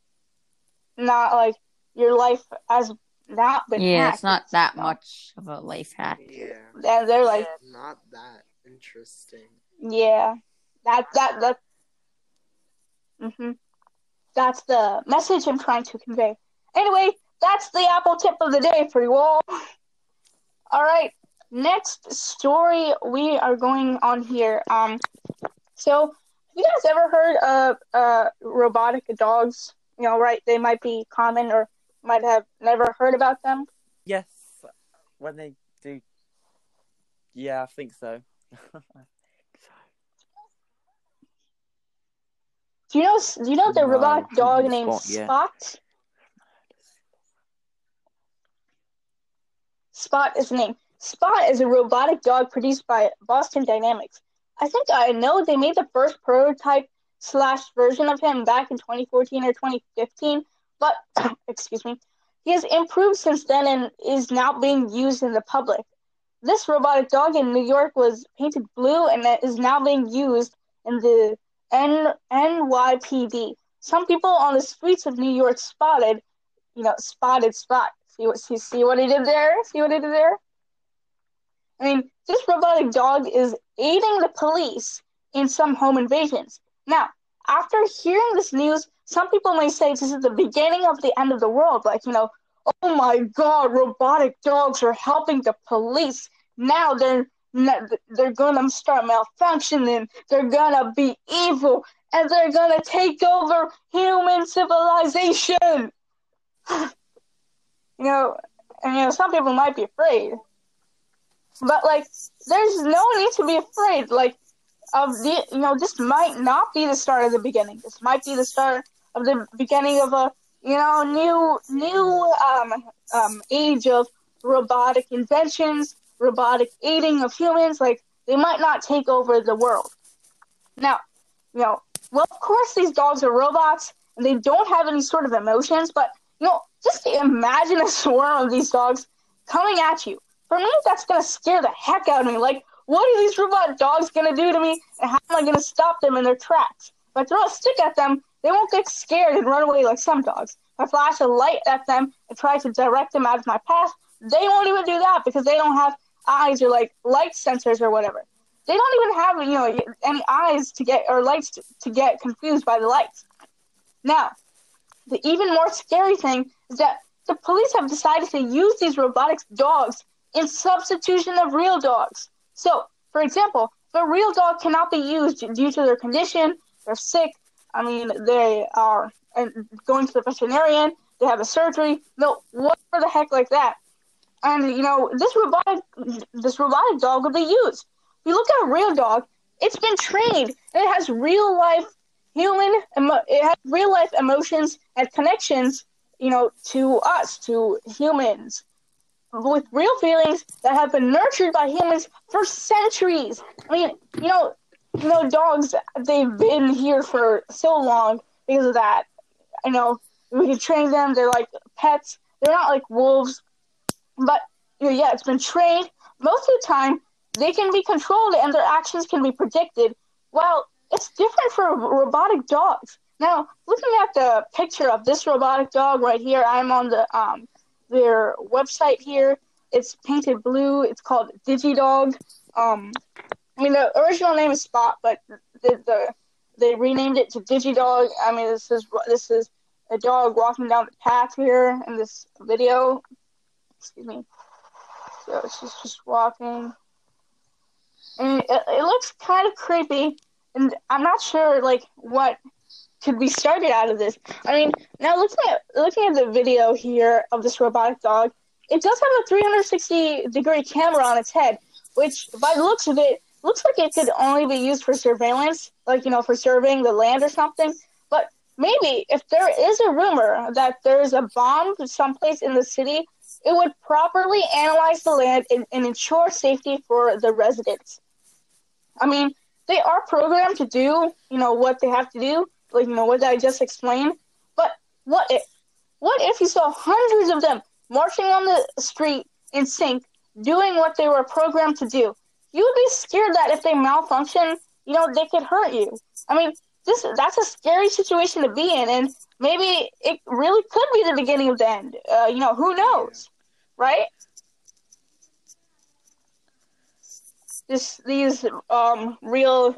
not like your life has not been yeah, hacked. it's not that much of a life hack. Yeah, And they're like, not that interesting. yeah, that that that. Mhm. That's the message I'm trying to convey. Anyway, that's the Apple tip of the day for you all. [LAUGHS] All right, next story we are going on here. Um, so have you guys ever heard of uh robotic dogs? You know, right? They might be common or might have never heard about them. Yes, when they do. Yeah, I think so. Do you know? Do you know the No, robotic dog haven't named Spot yet. Spot? Spot is the name. Spot is a robotic dog produced by Boston Dynamics. I think I know they made the first prototype slash version of him back in 2014 or 2015, but [CLEARS THROAT] excuse me, he has improved since then and is now being used in the public. This robotic dog in New York was painted blue and is now being used in the N- NYPD. Some people on the streets of New York spotted, you know, spotted Spot. See what see, see what he did there? See what he did there? I mean, this robotic dog is aiding the police in some home invasions. Now, after hearing this news, some people may say this is the beginning of the end of the world. Like, you know, oh my god, robotic dogs are helping the police. Now they're they're gonna start malfunctioning. They're gonna be evil, and they're gonna take over human civilization. [SIGHS] you know, and you know, some people might be afraid, but like, there's no need to be afraid. Like, of the, you know, this might not be the start of the beginning. This might be the start of the beginning of a, you know, new, new um, um, age of robotic inventions, robotic aiding of humans. Like, they might not take over the world. Now, you know, well, of course, these dogs are robots and they don't have any sort of emotions, but, you know, just imagine a [LAUGHS] swarm of these dogs coming at you. For me, that's gonna scare the heck out of me. Like, what are these robot dogs gonna do to me, and how am I gonna stop them in their tracks? If I throw a stick at them, they won't get scared and run away like some dogs. If I flash a light at them and try to direct them out of my path, they won't even do that because they don't have eyes or like light sensors or whatever. They don't even have you know any eyes to get or lights to, to get confused by the lights. Now, the even more scary thing is that the police have decided to use these robotic dogs in substitution of real dogs. So, for example, if a real dog cannot be used due to their condition, they're sick, I mean, they are going to the veterinarian, they have a surgery, no, whatever the heck like that. And you know, this robotic this robotic dog will be used. If you look at a real dog, it's been trained. It has real life human it has real life emotions and connections, you know, to us, to humans. With real feelings that have been nurtured by humans for centuries. I mean, you know, you know, dogs they've been here for so long because of that. I know we can train them, they're like pets. They're not like wolves but you know, yeah, it's been trained. Most of the time, they can be controlled and their actions can be predicted. Well, it's different for robotic dogs. Now, looking at the picture of this robotic dog right here, I'm on the um their website here. It's painted blue. It's called DigiDog. Um, I mean the original name is Spot, but the, the they renamed it to DigiDog. I mean this is this is a dog walking down the path here in this video. Excuse me. So she's just walking, and it, it looks kind of creepy. And I'm not sure like what could be started out of this. I mean, now looking at looking at the video here of this robotic dog, it does have a 360 degree camera on its head, which by the looks of it looks like it could only be used for surveillance, like you know, for surveying the land or something. But maybe if there is a rumor that there's a bomb someplace in the city it would properly analyze the land and, and ensure safety for the residents. I mean, they are programmed to do, you know, what they have to do, you know what I just explained. But what if, what if you saw hundreds of them marching on the street in sync, doing what they were programmed to do? You would be scared that if they malfunction, you know, they could hurt you. I mean, this that's a scary situation to be in, and maybe it really could be the beginning of the end. Uh, you know, who knows, right? This these um real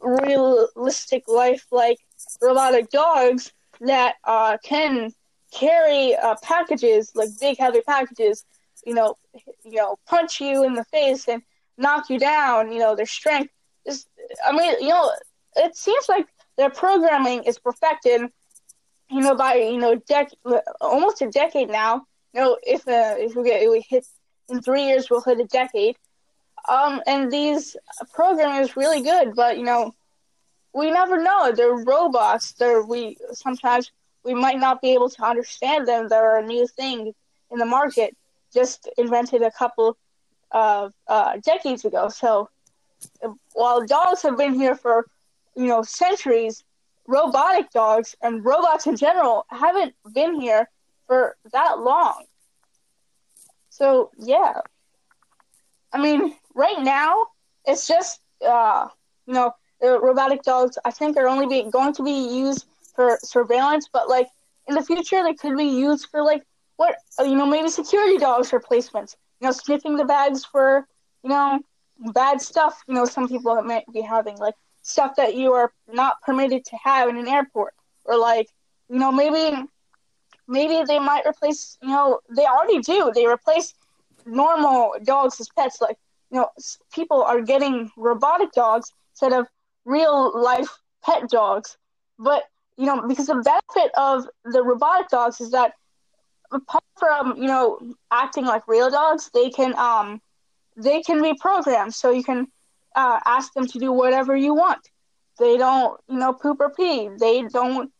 realistic life like robotic dogs that uh can carry uh, packages like big heavy packages you know you know punch you in the face and knock you down you know their strength is i mean you know it seems like their programming is perfected you know, by you know, dec- almost a decade now. You know, if uh, if we get if we hit in three years, we'll hit a decade. Um, and these programming is really good, but you know, we never know. They're robots. They're we sometimes we might not be able to understand them. They're a new thing in the market, just invented a couple of uh, decades ago. So while dogs have been here for you know centuries, robotic dogs and robots in general haven't been here for that long. So yeah, I mean, right now it's just uh, you know the robotic dogs. I think are only be, going to be used for surveillance, but like in the future they could be used for like what uh, you know maybe security dogs replacements. You know, sniffing the bags for you know bad stuff. You know, some people might be having like stuff that you are not permitted to have in an airport or like you know maybe maybe they might replace you know they already do they replace normal dogs as pets like you know people are getting robotic dogs instead of real life pet dogs but you know because the benefit of the robotic dogs is that apart from you know acting like real dogs they can um they can be programmed so you can uh, ask them to do whatever you want. They don't, you know, poop or pee. They don't.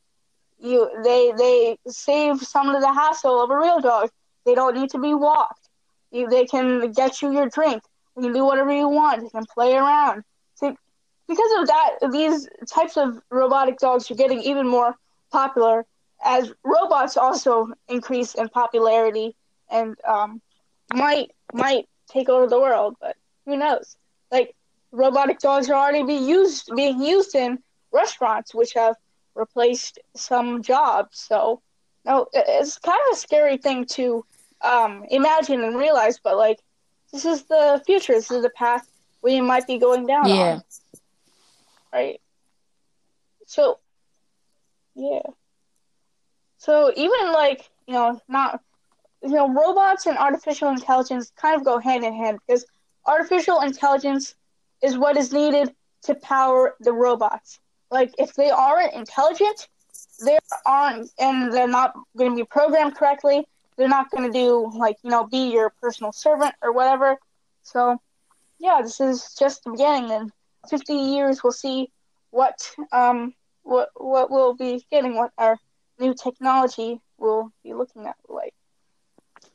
You they they save some of the hassle of a real dog. They don't need to be walked. They can get you your drink. You can do whatever you want. You can play around. Because of that, these types of robotic dogs are getting even more popular as robots also increase in popularity and um, might might take over the world. But who knows? Like robotic dogs are already being used being used in restaurants, which have replaced some jobs. So, no, it- it's kind of a scary thing to um, imagine and realize, but like, this is the future. This is the path we might be going down. Yeah. on, right. So, yeah. So even like you know not you know robots and artificial intelligence kind of go hand in hand because artificial intelligence is what is needed to power the robots. Like if they aren't intelligent, they aren't and they're not going to be programmed correctly. They're not going to do like you know be your personal servant or whatever. So yeah, this is just the beginning. In 50 years, we'll see what um what what we'll be getting, what our new technology will be looking at like.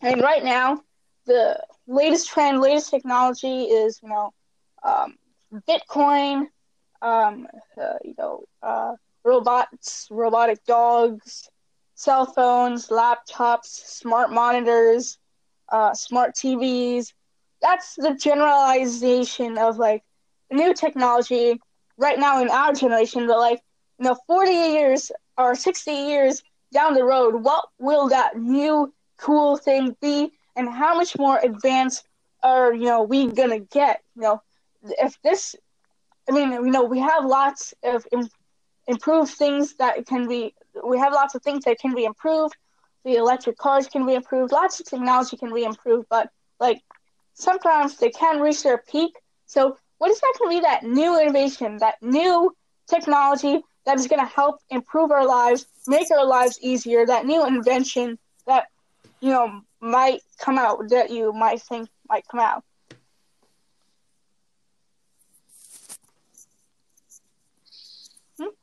And right now, the latest trend, latest technology is you know um, Bitcoin, um, uh, you know uh, robots, robotic dogs, cell phones, laptops, smart monitors, uh, smart TVs. That's the generalization of like new technology right now in our generation. But like you know, 40 years or 60 years down the road, what will that new cool thing be, and how much more advanced are you know we gonna get? You know, if this, I mean, you know, we have lots of Im- improved things that can be. We have lots of things that can be improved. The electric cars can be improved. Lots of technology can be improved, but like sometimes they can reach their peak. So, what is that going to be? That new innovation, that new technology that is going to help improve our lives, make our lives easier. That new invention that you know might come out that you might think might come out. Hmm?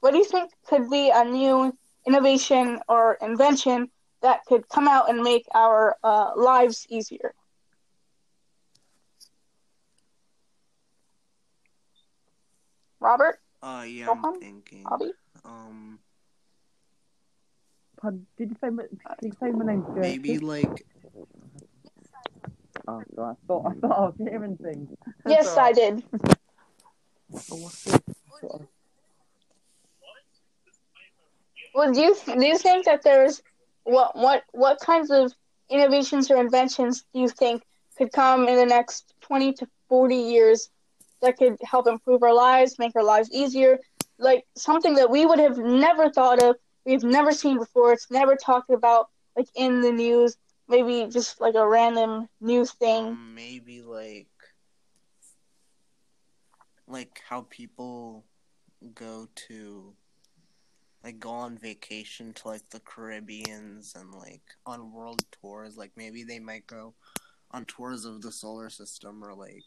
What do you think could be a new innovation or invention that could come out and make our uh, lives easier? Robert, Uh, yeah, Rohan? I'm thinking. Bobby, Um, Pardon, did you say my, did you say my name? Joseph? maybe like Oh, sorry, I thought I thought I was hearing things. [LAUGHS] yes, I did. [LAUGHS] Oh, what's this? Sort Well, do you do you think that there's what what what kinds of innovations or inventions do you think could come in the next twenty to forty years that could help improve our lives, make our lives easier, like something that we would have never thought of, we've never seen before, it's never talked about, like in the news, maybe just like a random news thing. maybe like like how people go to like go on vacation to like the Caribbeans and like on world tours. Like maybe they might go on tours of the solar system or like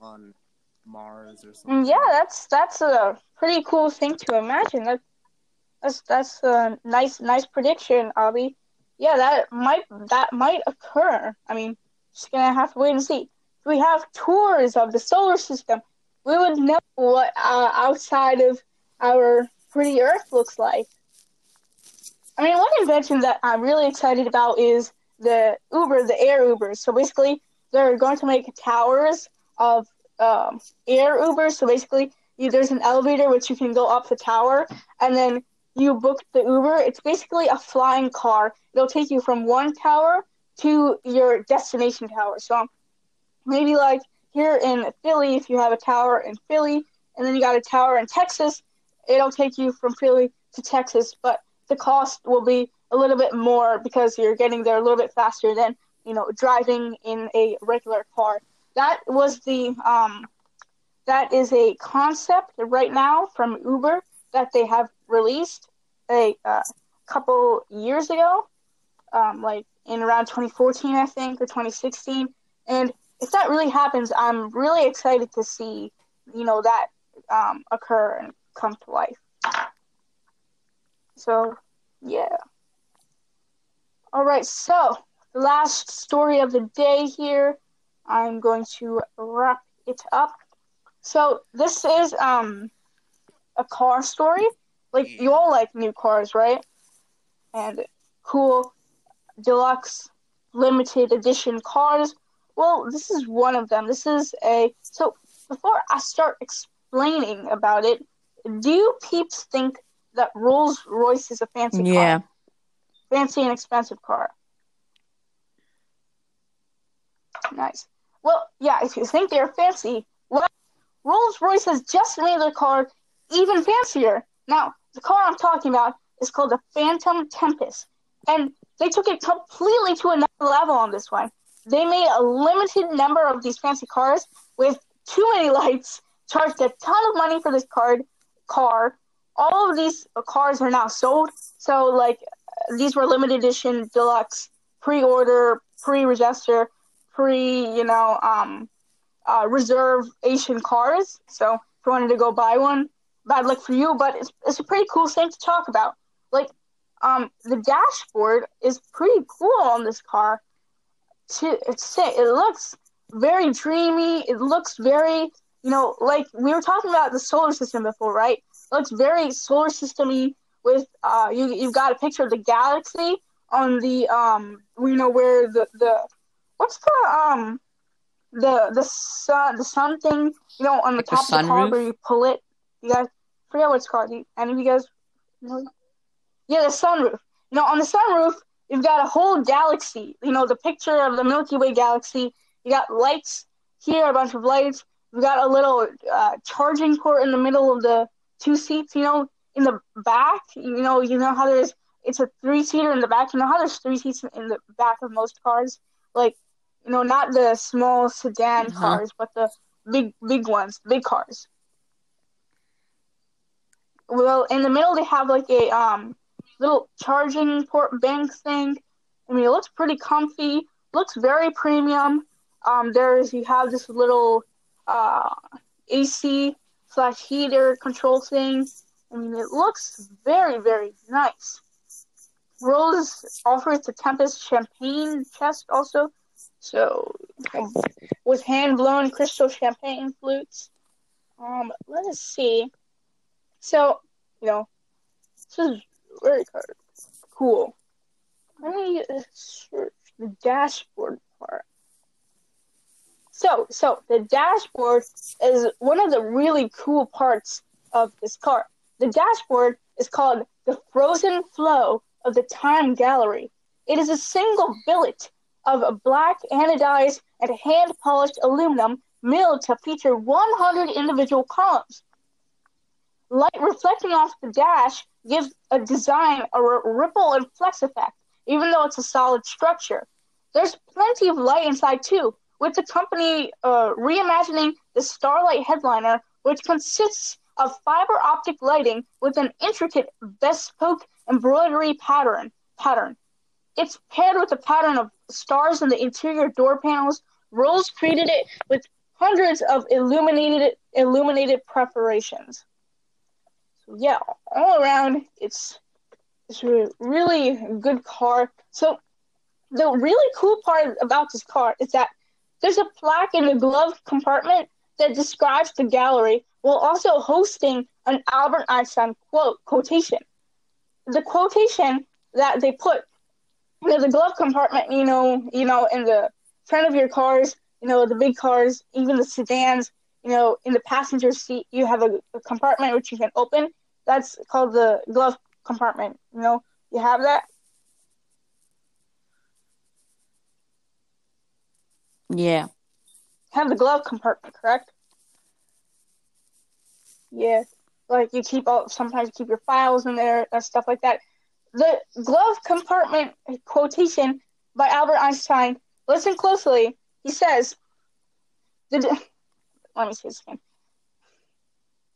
on Mars or something. Mm, Yeah, that's that's a pretty cool thing to imagine. That that's that's a nice nice prediction, Abhi. Yeah, that might that might occur. I mean, just gonna have to wait and see. If we have tours of the solar system, we would know what uh, outside of our pretty Earth looks like. I mean, one invention that I'm really excited about is the Uber, the air Ubers. So basically, they're going to make towers of um, air Uber. So basically, you, there's an elevator which you can go up the tower, and then you book the Uber. It's basically a flying car. It'll take you from one tower to your destination tower. So maybe like here in Philly, if you have a tower in Philly, and then you got a tower in Texas, it'll take you from Philly to Texas, but the cost will be a little bit more because you're getting there a little bit faster than you know driving in a regular car. That was the um, that is a concept right now from Uber that they have released a uh, couple years ago, um, like in around 2014, I think, or 2016. And if that really happens, I'm really excited to see, you know, that um, occur and come to life. So, yeah. All right, so the last story of the day here. I'm going to wrap it up. So this is um a car story. Like you all like new cars, right? And cool deluxe limited edition cars. Well, this is one of them. This is a so before I start explaining about it, do you peeps think that Rolls Royce is a fancy Yeah. car? Fancy and expensive car. Nice. Well, yeah, if you think they're fancy, Rolls Royce has just made their car even fancier. Now, the car I'm talking about is called the Phantom Tempus, and they took it completely to another level on this one. They made a limited number of these fancy cars with too many lights, charged a ton of money for this card car. All of these cars are now sold. So like these were limited edition, deluxe, pre-order, pre-register, pre, you know, um, uh, reservation cars. So if you wanted to go buy one, bad luck for you. But it's it's a pretty cool thing to talk about. Like, um, the dashboard is pretty cool on this car. To it's it looks very dreamy. It looks very, you know, like we were talking about the solar system before, right? It looks very solar systemy. With uh, you you've got a picture of the galaxy on the um, you know where the the what's the um the the sun the sun thing you know on the Like the top of the car sunroof? where you pull it. You guys forget what it's called. You- Any of you guys know? Yeah, the sunroof. You know, on the sunroof, you've got a whole galaxy. You know, the picture of the Milky Way galaxy. You got lights here, a bunch of lights. You've got a little uh, charging port in the middle of the two seats. You know, in the back. You know, you know how there's it's a three seater in the back. You know how there's three seats in the back of most cars. Like, you know, not the small sedan Uh-huh. cars, but the big big ones, big cars. Well, in the middle they have like a um little charging port bank thing. I mean, it looks pretty comfy. Looks very premium. Um, there's you have this little uh AC slash heater control thing. I mean, it looks very very nice. Rolls offers the Tempus champagne chest also, so um, with hand blown crystal champagne flutes. Um, let us see. So, you know, this is very cool. Let me search the dashboard part. So, so the dashboard is one of the really cool parts of this car. The dashboard is called the Frozen Flow of the Time Gallery. It is a single billet of black anodized and hand polished aluminum milled to feature 100 individual columns. Light reflecting off the dash gives a design a ripple and flex effect, even though it's a solid structure. There's plenty of light inside too, with the company uh, reimagining the Starlight headliner, which consists of fiber optic lighting with an intricate bespoke embroidery pattern. Pattern. It's paired with a pattern of stars in the interior door panels. Rolls created it with hundreds of illuminated illuminated perforations. So yeah, all around it's it's a really good car. So the really cool part about this car is that there's a plaque in the glove compartment that describes the gallery while also hosting an Albert Einstein quote quotation. The quotation that they put in the glove compartment, you know, you know, in the front of your cars, you know, the big cars, even the sedans, you know, in the passenger seat, you have a, a compartment which you can open. That's called the glove compartment. You know, you have that. Yeah. have the glove compartment, correct? Yeah, like you keep all sometimes you keep your files in there and stuff like that. The glove compartment quotation by Albert Einstein. Listen closely. He says, "The let me say this again.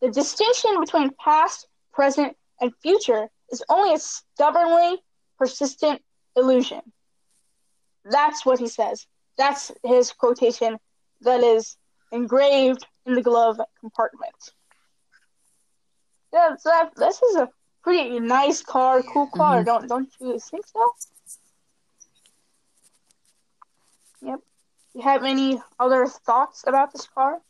The distinction between past, present, and future is only a stubbornly persistent illusion." That's what he says. That's his quotation that is engraved in the glove compartment. Yeah, so that, this is a pretty nice car, cool car. Mm-hmm. Don't don't you think so? Yep. You have any other thoughts about this car?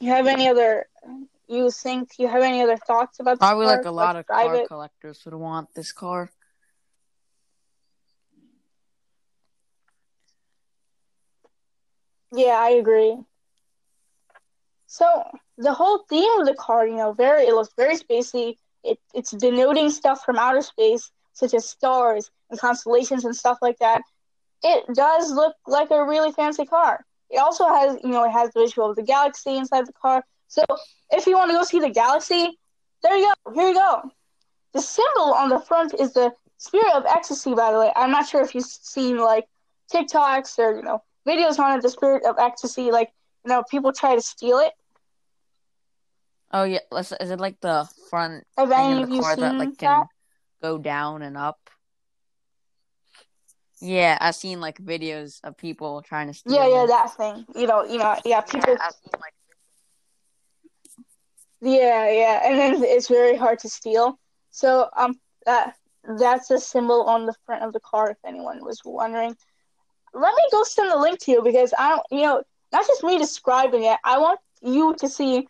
You have any other? You think you have any other thoughts about? Probably car? like a lot Let's of car it. collectors would want this car. Yeah, I agree. So the whole theme of the card, you know, very it looks very spacey. It it's denoting stuff from outer space, such as stars and constellations and stuff like that. It does look like a really fancy car. It also has, you know, it has the visual of the galaxy inside the car. So if you want to go see the galaxy, there you go. Here you go. The symbol on the front is the spirit of ecstasy. By the way, I'm not sure if you've seen like TikToks or you know videos on it. The spirit of ecstasy, like you know, people try to steal it. Oh yeah, let's, is it like the front Have thing of the car that like can that? go down and up? Yeah, I've seen like videos of people trying to steal. Yeah, yeah, it. that thing. You know, you know, yeah, people. Yeah, seen like Yeah, yeah, and then it's very hard to steal. So um, that that's a symbol on the front of the car. If anyone was wondering, let me go send the link to you because I don't, you know, not just me describing it. I want you to see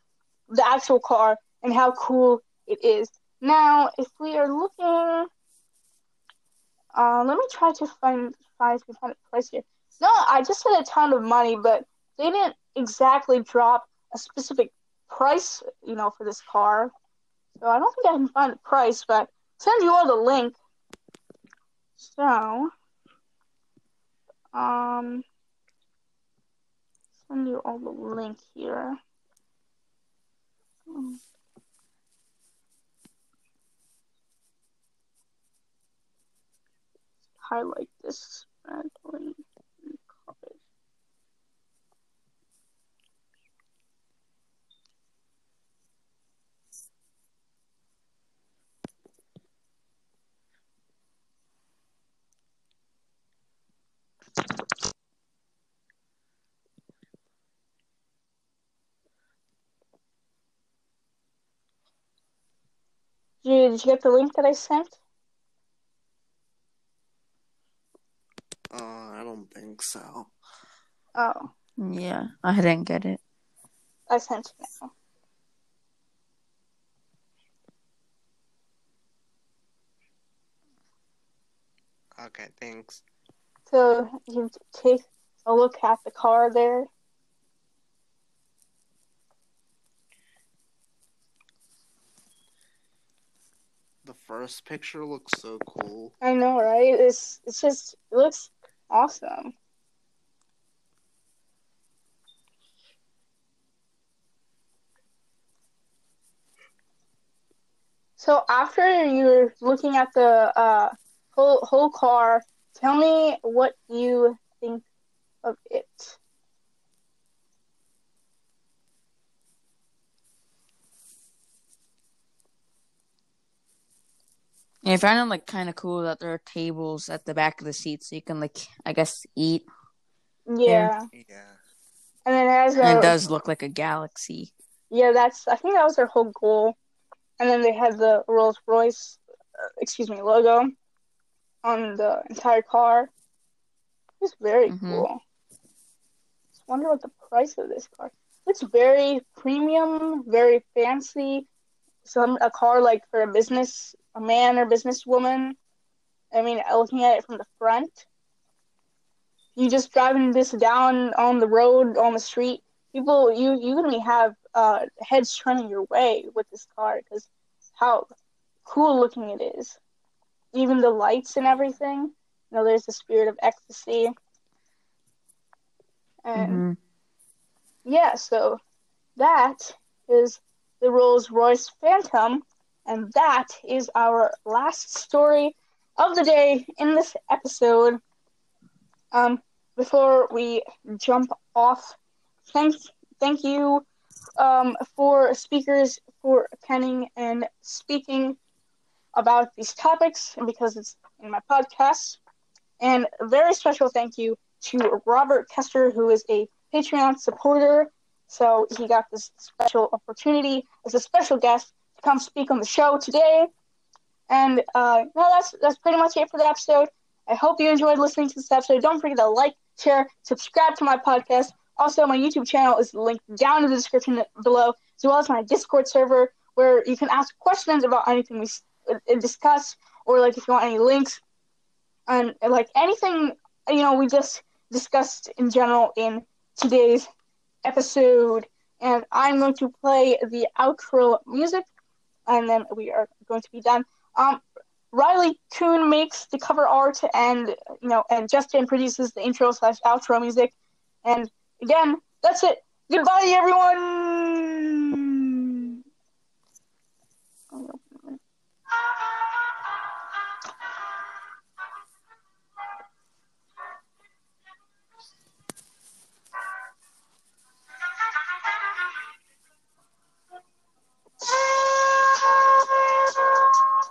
the actual car and how cool it is. Now, if we are looking, uh, let me try to find find we find a price here. No, I just said a ton of money, but they didn't exactly drop a specific price, you know, for this car. So I don't think I can find the price, but send you all the link. So, um, send you all the link here. Highlight this. and copy. Did you, did you get the link that I sent? Uh, I don't think so. Oh, yeah, I didn't get it. I sent it now. Okay, thanks. So you take a look at the car there. First picture looks so cool. I know, right? It's it's just it looks awesome. So after you're looking at the uh, whole whole car, tell me what you think of it. Yeah, I found it like kind of cool that there are tables at the back of the seat, so you can like, I guess, eat. Yeah, Yeah. and it has And a it does look like a galaxy. yeah. That's I think that was their whole goal. And then they had the Rolls Royce, uh, excuse me, logo on the entire car. It's very Mhm. cool. Just wonder what the price of this car. It's very premium, very fancy. Some a car like for a business, a man or businesswoman. I mean, looking at it from the front, you just driving this down on the road on the street. People, you you gonna have uh, heads turning your way with this car because how cool looking it is. Even the lights and everything. You know, there's the spirit of ecstasy. And hmm yeah, so that is the Rolls Royce Phantom, and that is our last story of the day in this episode. Um, before we jump off, thank thank you um, for speakers for penning and speaking about these topics, and because it's in my podcast. And very special thank you to Robert Kester, who is a Patreon supporter. So he got this special opportunity as a special guest come speak on the show today. And uh, no, that's that's pretty much it for the episode. I hope you enjoyed listening to this episode. Don't forget to like, share, subscribe to my podcast. Also, my YouTube channel is linked down in the description below, as well as my Discord server, where you can ask questions about anything we uh, discuss, or like if you want any links, and like anything you know we just discussed in general in today's episode. And I'm going to play the outro music, and then we are going to be done. Um, Riley Kuhn makes the cover art, and you know, and Justin produces the intro slash outro music. And again, that's it. Goodbye, everyone.